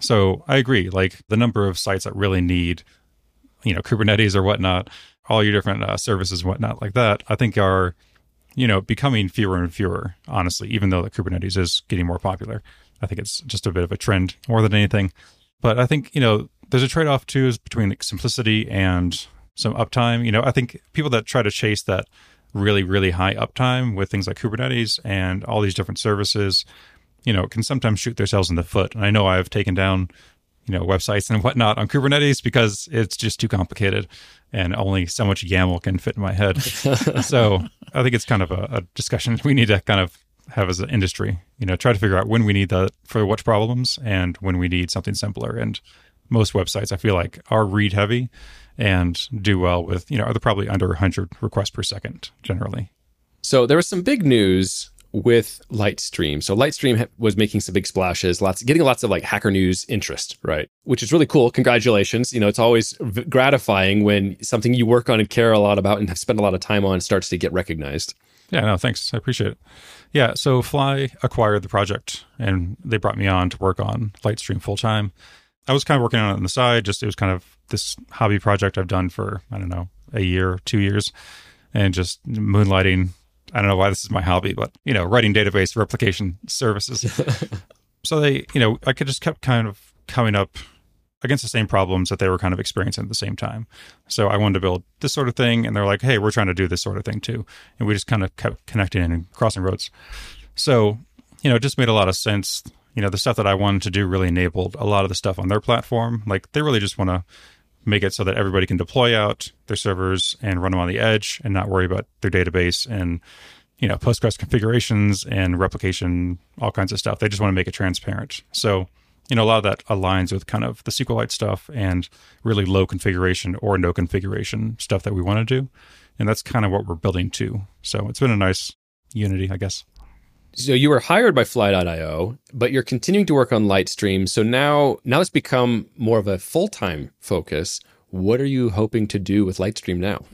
So I agree. Like the number of sites that really need, you know, Kubernetes or whatnot, all your different uh, services and whatnot like that, I think are, you know, becoming fewer and fewer, honestly, even though the Kubernetes is getting more popular. I think it's just a bit of a trend more than anything. But I think, you know, there's a trade off too is between like simplicity and some uptime. You know, I think people that try to chase that really, really high uptime with things like Kubernetes and all these different services, you know, can sometimes shoot themselves in the foot. And I know I've taken down, you know, websites and whatnot on Kubernetes because it's just too complicated and only so much YAML can fit in my head. so I think it's kind of a, a, discussion we need to kind of have as an industry, you know, try to figure out when we need that for which problems and when we need something simpler. And most websites I feel like are read heavy and do well with, you know, they're probably under 100 requests per second generally. So there was some big news with Litestream. So Litestream was making some big splashes, lots getting lots of like hacker news interest, right? Which is really cool. Congratulations. You know, it's always gratifying when something you work on and care a lot about and have spent a lot of time on starts to get recognized. Yeah, no, thanks. I appreciate it. Yeah, so Fly acquired the project and they brought me on to work on Litestream full time. I was kind of working on it on the side, just it was kind of this hobby project I've done for, I don't know, a year, two years, and just moonlighting I don't know why this is my hobby, but you know, writing database replication services. so they, you know, I could just kept kind of coming up against the same problems that they were kind of experiencing at the same time. So I wanted to build this sort of thing, and they're like, "Hey, we're trying to do this sort of thing too," and we just kind of kept connecting and crossing roads. So you know, it just made a lot of sense. You know, the stuff that I wanted to do really enabled a lot of the stuff on their platform. Like they really just want to make it so that everybody can deploy out their servers and run them on the edge and not worry about their database and you know postgres configurations and replication all kinds of stuff. They just want to make it transparent. So you know a lot of that aligns with kind of the sqlite stuff and really low configuration or no configuration stuff that we want to do. And that's kind of what we're building to. So it's been a nice unity i guess so you were hired by Fly.io, but you're continuing to work on Litestream. So now, now it's become more of a full time focus. What are you hoping to do with Litestream now?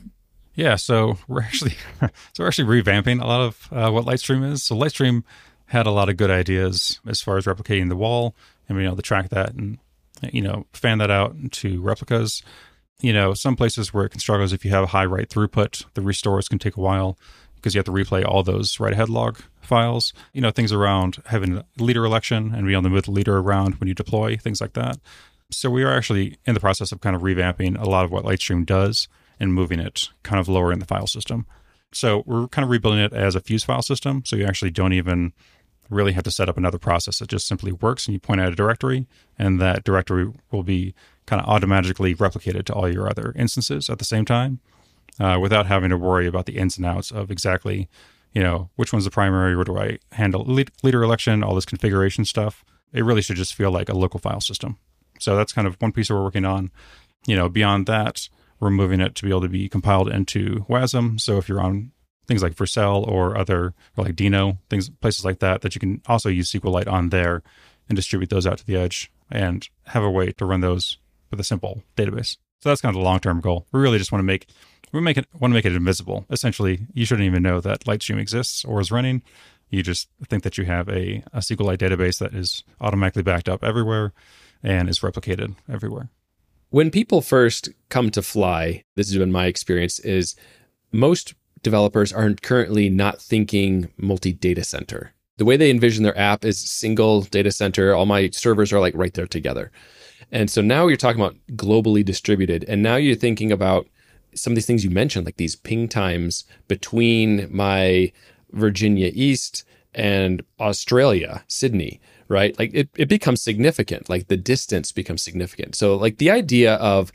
Yeah, so we're actually so we're actually revamping a lot of uh, what Litestream is. So Litestream had a lot of good ideas as far as replicating the WAL and being able to track that and you know fan that out into replicas. You know, some places where it can struggle is if you have high write throughput, the restores can take a while because you have to replay all those write ahead log files. You know, things around having leader election and being able to move the leader around when you deploy, things like that. So we are actually in the process of kind of revamping a lot of what Litestream does and moving it kind of lower in the file system. So we're kind of rebuilding it as a fuse file system. So you actually don't even really have to set up another process. It just simply works and you point out a directory, and that directory will be kind of automatically replicated to all your other instances at the same time uh, without having to worry about the ins and outs of exactly, you know, which one's the primary, where do I handle leader election, all this configuration stuff. It really should just feel like a local file system. So that's kind of one piece we're working on. You know, beyond that, we're moving it to be able to be compiled into WASM. So if you're on things like Vercel or other, or like Deno, things, places like that, that you can also use SQLite on there and distribute those out to the edge and have a way to run those with a simple database. So that's kind of the long term goal. We really just want to make we make it want to make it invisible. Essentially, you shouldn't even know that Litestream exists or is running. You just think that you have a, a SQLite database that is automatically backed up everywhere and is replicated everywhere. When people first come to Fly, this has been my experience, is most developers are currently not thinking multi data center. The way they envision their app is single data center. All my servers are like right there together. And so now you're talking about globally distributed. And now you're thinking about some of these things you mentioned, like these ping times between my Virginia East and Australia, Sydney, right? Like it, it becomes significant, like the distance becomes significant. So, like the idea of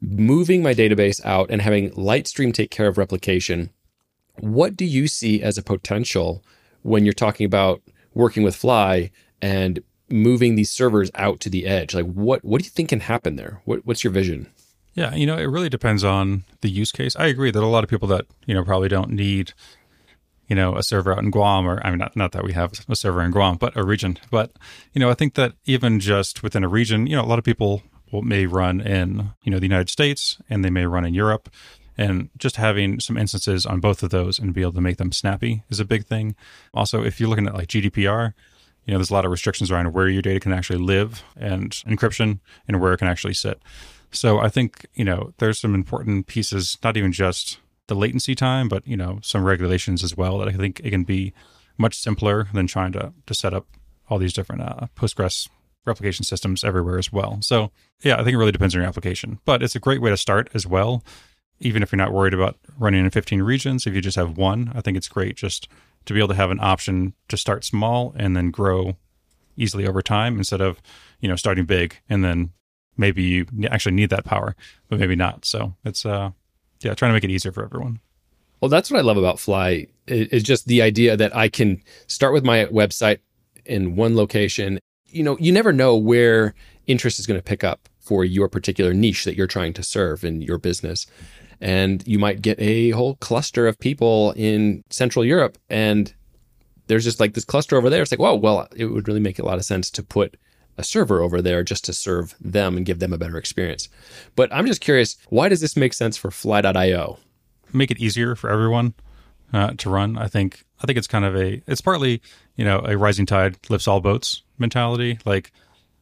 moving my database out and having Litestream take care of replication, what do you see as a potential when you're talking about working with Fly and moving these servers out to the edge? Like what what do you think can happen there? What, what's your vision? Yeah, you know, it really depends on the use case. I agree that a lot of people that, you know, probably don't need, you know, a server out in Guam or I mean not not that we have a server in Guam, but a region. But, you know, I think that even just within a region, you know, a lot of people will, may run in, you know, the United States and they may run in Europe. And just having some instances on both of those and be able to make them snappy is a big thing. Also, if you're looking at like GDPR, you know, there's a lot of restrictions around where your data can actually live and encryption and where it can actually sit. So I think, you know, there's some important pieces, not even just the latency time, but, you know, some regulations as well that I think it can be much simpler than trying to, to set up all these different uh, Postgres replication systems everywhere as well. So yeah, I think it really depends on your application, but it's a great way to start as well. Even if you're not worried about running in 15 regions, if you just have one, I think it's great just to be able to have an option to start small and then grow easily over time instead of, you know, starting big and then maybe you actually need that power, but maybe not. So it's uh, yeah, trying to make it easier for everyone. Well, that's what I love about Fly is just the idea that I can start with my website in one location. You know, you never know where interest is going to pick up for your particular niche that you're trying to serve in your business. And you might get a whole cluster of people in Central Europe and there's just like this cluster over there. It's like, whoa, well, it would really make a lot of sense to put a server over there just to serve them and give them a better experience. But I'm just curious, why does this make sense for Fly.io? Make it easier for everyone uh, to run. I think I think it's kind of a it's partly you know a rising tide lifts all boats mentality. Like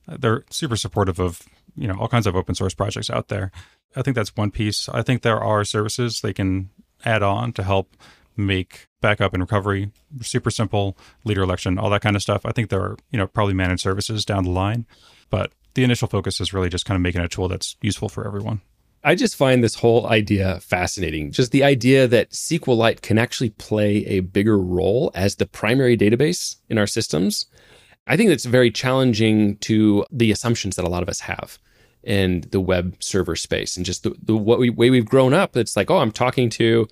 they're super supportive of you know all kinds of open source projects out there. I think that's one piece. I think there are services they can add on to help make backup and recovery super simple, leader election, all that kind of stuff. I think there are, you know, probably managed services down the line, but the initial focus is really just kind of making a tool that's useful for everyone. I just find this whole idea fascinating. Just the idea that SQLite can actually play a bigger role as the primary database in our systems. I think it's very challenging to the assumptions that a lot of us have in the web server space and just the, the we, way we've grown up. It's like, oh, I'm talking to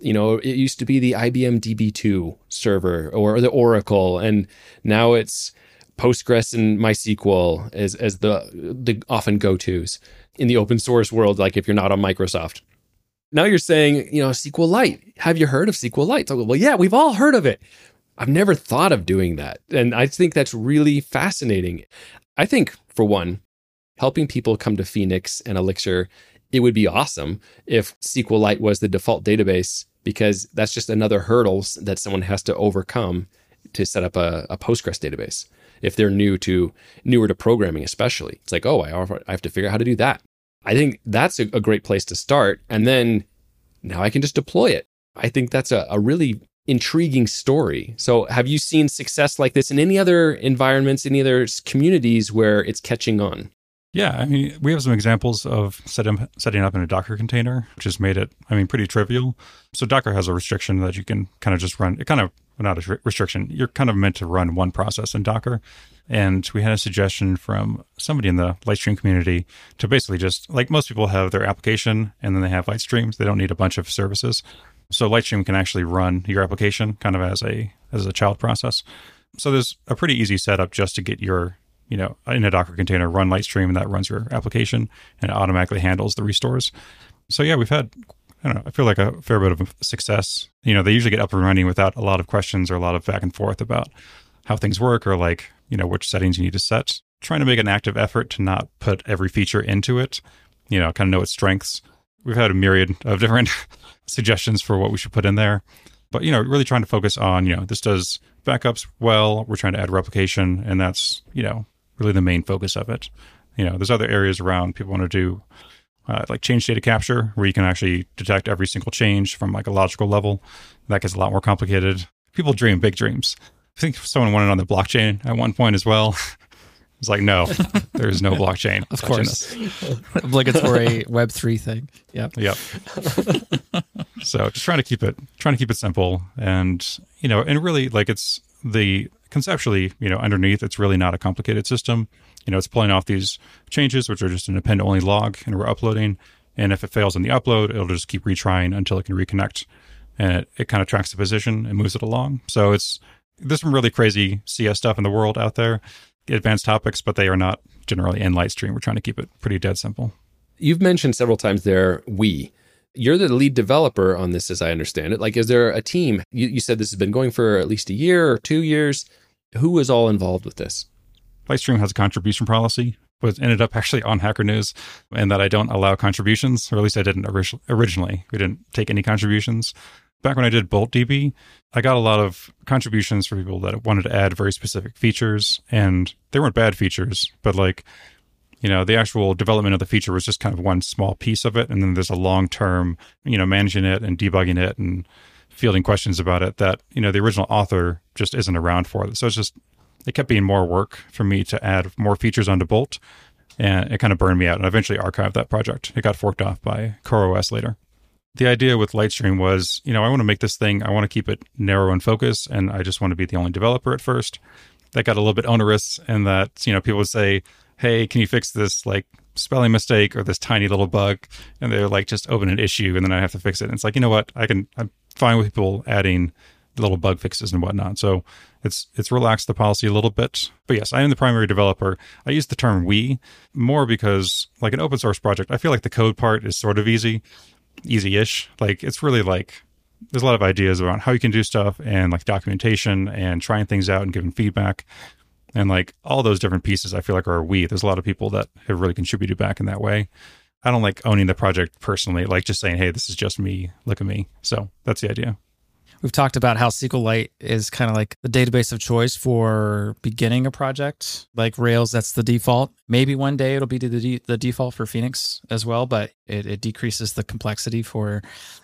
you know, it used to be the IBM DB2 server or the Oracle, and now it's Postgres and MySQL as as the the often go tos in the open source world. Like if you're not on Microsoft, now you're saying, you know, SQLite. Have you heard of SQLite? So, well, yeah, we've all heard of it. I've never thought of doing that, and I think that's really fascinating. I think for one, helping people come to Phoenix and Elixir it would be awesome if SQLite was the default database because that's just another hurdle that someone has to overcome to set up a, a, Postgres database. If they're new to newer to programming, especially, it's like, oh, I have to figure out how to do that. I think that's a, a great place to start, and then now I can just deploy it. I think that's a, a really intriguing story. So, have you seen success like this in any other environments, any other communities where it's catching on? Yeah, I mean, we have some examples of setting, setting up in a Docker container, which has made it, I mean, pretty trivial. So Docker has a restriction that you can kind of just run, it kind of, not a restriction, you're kind of meant to run one process in Docker. And we had a suggestion from somebody in the Litestream community to basically just, like most people have their application and then they have Litestreams. They don't need a bunch of services. So Litestream can actually run your application kind of as a, as a child process. So there's a pretty easy setup just to get your you know, in a Docker container, run Litestream, and that runs your application, and it automatically handles the restores. So yeah, we've had, I don't know, I feel like a fair bit of success. You know, they usually get up and running without a lot of questions or a lot of back and forth about how things work or like, you know, which settings you need to set. Trying to make an active effort to not put every feature into it, you know, kind of know its strengths. We've had a myriad of different suggestions for what we should put in there. But, you know, really trying to focus on, you know, this does backups well. We're trying to add replication, and that's, you know, really the main focus of it. You know, there's other areas around people want to do uh, like change data capture, where you can actually detect every single change from like a logical level. That gets a lot more complicated. People dream big dreams. I think someone wanted on the blockchain at one point as well. It's like, no, there is no blockchain. of course. Obligatory Web3 thing. Yep. Yep. so just trying to keep it, trying to keep it simple and, you know, and really like it's the conceptually, you know, underneath, it's really not a complicated system. You know, it's pulling off these changes, which are just an append only log, and we're uploading. And if it fails in the upload, it'll just keep retrying until it can reconnect. And it, it kind of tracks the position and moves it along. So it's, there's some really crazy CS stuff in the world out there, advanced topics, but they are not generally in Litestream. We're trying to keep it pretty dead simple. You've mentioned several times there, we. You're the lead developer on this, as I understand it. Like, is there a team? You, you said this has been going for at least a year or two years. Who is all involved with this? Litestream has a contribution policy, but ended up actually on Hacker News, and that I don't allow contributions, or at least I didn't originally. We didn't take any contributions. Back when I did BoltDB, I got a lot of contributions for people that wanted to add very specific features, and they weren't bad features, but like you know the actual development of the feature was just kind of one small piece of it. And then there's a long term you know managing it and debugging it and fielding questions about it that you know the original author just isn't around for. It so it's just it kept being more work for me to add more features onto bolt. And it kind of burned me out and I eventually archived that project. It got forked off by CoreOS later. The idea with litestream was you know i want to make this thing i want to keep it narrow and focus and i just want to be the only developer at first. That got a little bit onerous and that you know people would say hey, can you fix this like spelling mistake or this tiny little bug? And they're like, just open an issue and then I have to fix it. And it's like, you know what? I can, I'm fine with people adding little bug fixes and whatnot. So it's it's relaxed the policy a little bit. But yes, I am the primary developer. I use the term we more because like an open source project, I feel like the code part is sort of easy, easy-ish. Like it's really like there's a lot of ideas around how you can do stuff and like documentation and trying things out and giving feedback and like all those different pieces i feel like are we. There's a lot of people that have really contributed back in that way. I don't like owning the project personally like just saying hey this is just me. Look at me. So that's the idea. We've talked about how sqlite is kind of like the database of choice for beginning a project like rails that's the default. Maybe one day it'll be the, the default for phoenix as well but it, it decreases the complexity for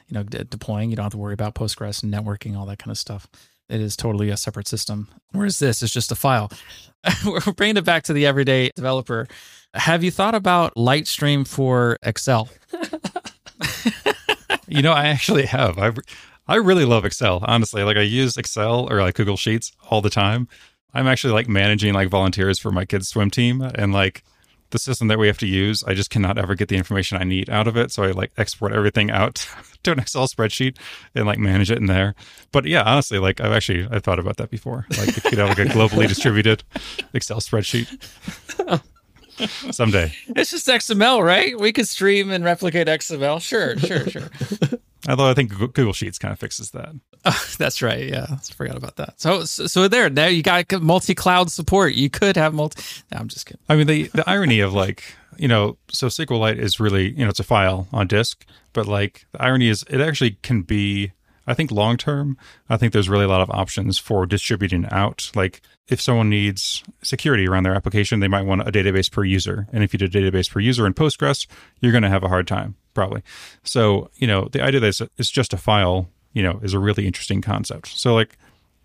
you know de- deploying. You don't have to worry about postgres and networking all that kind of stuff it is totally a separate system. Whereas this is just a file. We're bringing it back to the everyday developer. Have you thought about Litestream for Excel? you know, I actually have. I I really love Excel. Honestly, like I use Excel or like Google Sheets all the time. I'm actually like managing like volunteers for my kids' swim team, and like the system that we have to use, I just cannot ever get the information I need out of it. So I like export everything out to an Excel spreadsheet and like manage it in there. But yeah, honestly, like I've actually I thought about that before. Like if you could have like a globally distributed Excel spreadsheet. Someday. It's just XML, right? We could stream and replicate XML. Sure, sure, sure. Although I think Google Sheets kind of fixes that. Oh, that's right. Yeah, I forgot about that. So, so there, now you got multi-cloud support. You could have multi. No, I'm just kidding. I mean, the the irony of like you know, so SQLite is really you know it's a file on disk, but like the irony is it actually can be. I think long term, I think there's really a lot of options for distributing out. Like if someone needs security around their application, they might want a database per user. And if you do a database per user in Postgres, you're going to have a hard time probably. So, you know, the idea that it's just a file, you know, is a really interesting concept. So, like,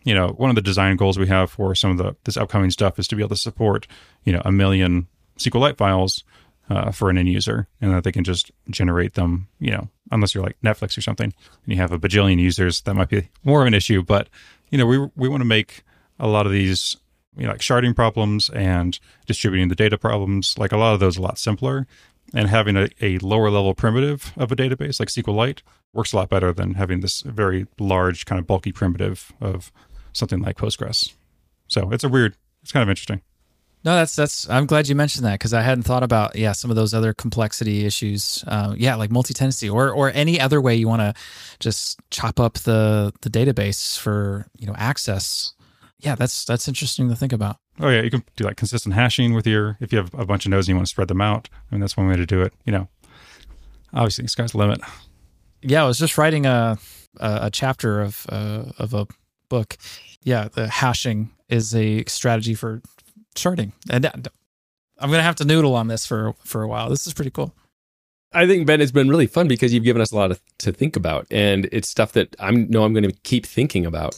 you know, one of the design goals we have for some of the this upcoming stuff is to be able to support, you know, a million SQLite files uh, for an end user, and that they can just generate them. You know, unless you're like Netflix or something, and you have a bajillion users, that might be more of an issue. But you know, we we want to make a lot of these you know, like sharding problems and distributing the data problems, like a lot of those a lot simpler and having a, a lower level primitive of a database like SQLite works a lot better than having this very large kind of bulky primitive of something like Postgres. So it's a weird, it's kind of interesting. No, that's that's. I'm glad you mentioned that because I hadn't thought about yeah some of those other complexity issues. Uh, yeah, like multi tenancy or or any other way you want to just chop up the the database for you know access. Yeah, that's that's interesting to think about. Oh yeah, you can do like consistent hashing with your if you have a bunch of nodes and you want to spread them out. I mean that's one way to do it. You know, obviously sky's the limit. Yeah, I was just writing a a, a chapter of uh, of a book. Yeah, the hashing is a strategy for sharding, and I'm gonna have to noodle on this for for a while. This is pretty cool. I think Ben, it's been really fun because you've given us a lot of, to think about, and it's stuff that I'm know I'm going to keep thinking about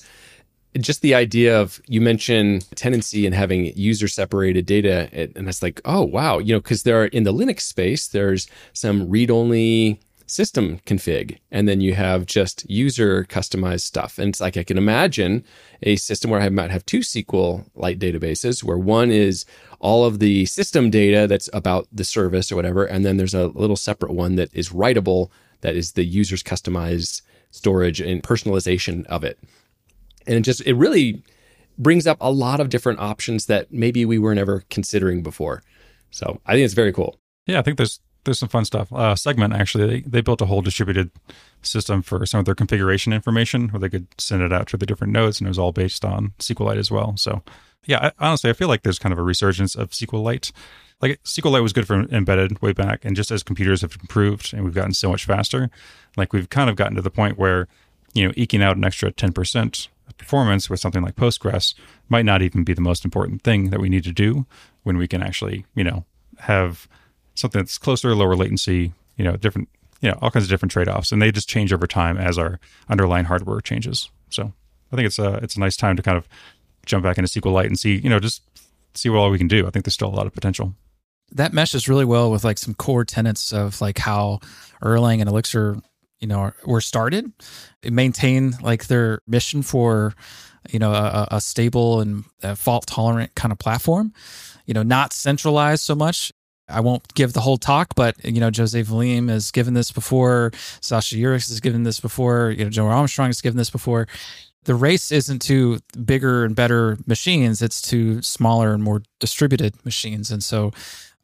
just the idea of you mentioned tenancy and having user separated data and it's like oh wow you know because there are in the linux space there's some read only system config and then you have just user customized stuff. And it's like i can imagine a system where i might have two SQL sqlite databases where one is all of the system data that's about the service or whatever and then there's a little separate one that is writable that is the user's customized storage and personalization of it and it just it really brings up a lot of different options that maybe we were never considering before. So I think it's very cool. Yeah, I think there's there's some fun stuff. Uh, Segment actually, they, they built a whole distributed system for some of their configuration information where they could send it out to the different nodes, and it was all based on SQLite as well. So, yeah, I, honestly, I feel like there's kind of a resurgence of SQLite. Like SQLite was good for embedded way back, and just as computers have improved and we've gotten so much faster, like we've kind of gotten to the point where you know eking out an extra ten percent performance with something like Postgres might not even be the most important thing that we need to do when we can actually, you know, have something that's closer, lower latency, you know, different, you know, all kinds of different trade offs, and they just change over time as our underlying hardware changes. So I think it's a it's a nice time to kind of jump back into SQLite and see, you know, just see what all we can do. I think there's still a lot of potential. That meshes really well with like some core tenets of like how Erlang and Elixir, you know, were started. maintain like their mission for, you know, a, a stable and fault tolerant kind of platform. You know, not centralized so much I won't give the whole talk, but you know, Jose Valim has given this before. Saša Jurić has given this before. You know, Joe Armstrong has given this before. The race isn't to bigger and better machines; it's to smaller and more distributed machines. And so,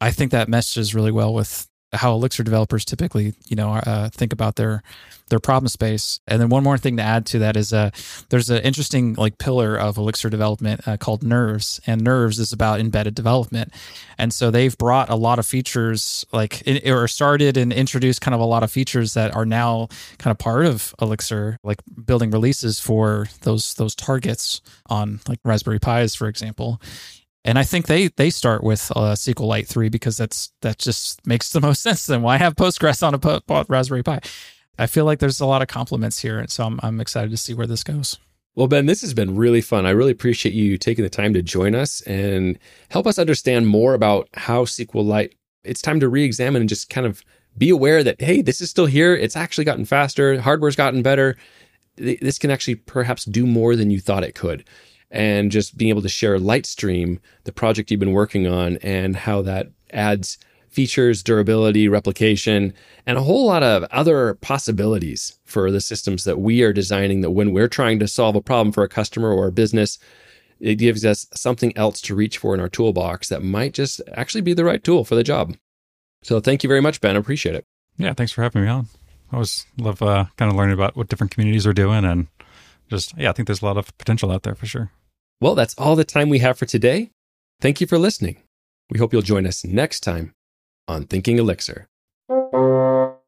I think that meshes really well with how Elixir developers typically, you know, uh, think about their their problem space. And then one more thing to add to that is uh, there's an interesting like pillar of Elixir development uh, called Nerves, and Nerves is about embedded development. And so they've brought a lot of features like or started and introduced kind of a lot of features that are now kind of part of Elixir, like building releases for those those targets on like Raspberry Pis, for example. And I think they they start with uh, SQLite three because that's that just makes the most sense. Then why have Postgres on a po- Raspberry Pi? I feel like there's a lot of compliments here, and so I'm I'm excited to see where this goes. Well, Ben, this has been really fun. I really appreciate you taking the time to join us and help us understand more about how SQLite. It's time to re-examine and just kind of be aware that hey, this is still here. It's actually gotten faster. Hardware's gotten better. This can actually perhaps do more than you thought it could. And just being able to share Litestream, the project you've been working on, and how that adds features, durability, replication, and a whole lot of other possibilities for the systems that we are designing. That when we're trying to solve a problem for a customer or a business, it gives us something else to reach for in our toolbox that might just actually be the right tool for the job. So thank you very much, Ben. I appreciate it. Yeah, thanks for having me on. I always love uh, kind of learning about what different communities are doing and just, yeah, I think there's a lot of potential out there for sure. Well, that's all the time we have for today. Thank you for listening. We hope you'll join us next time on Thinking Elixir.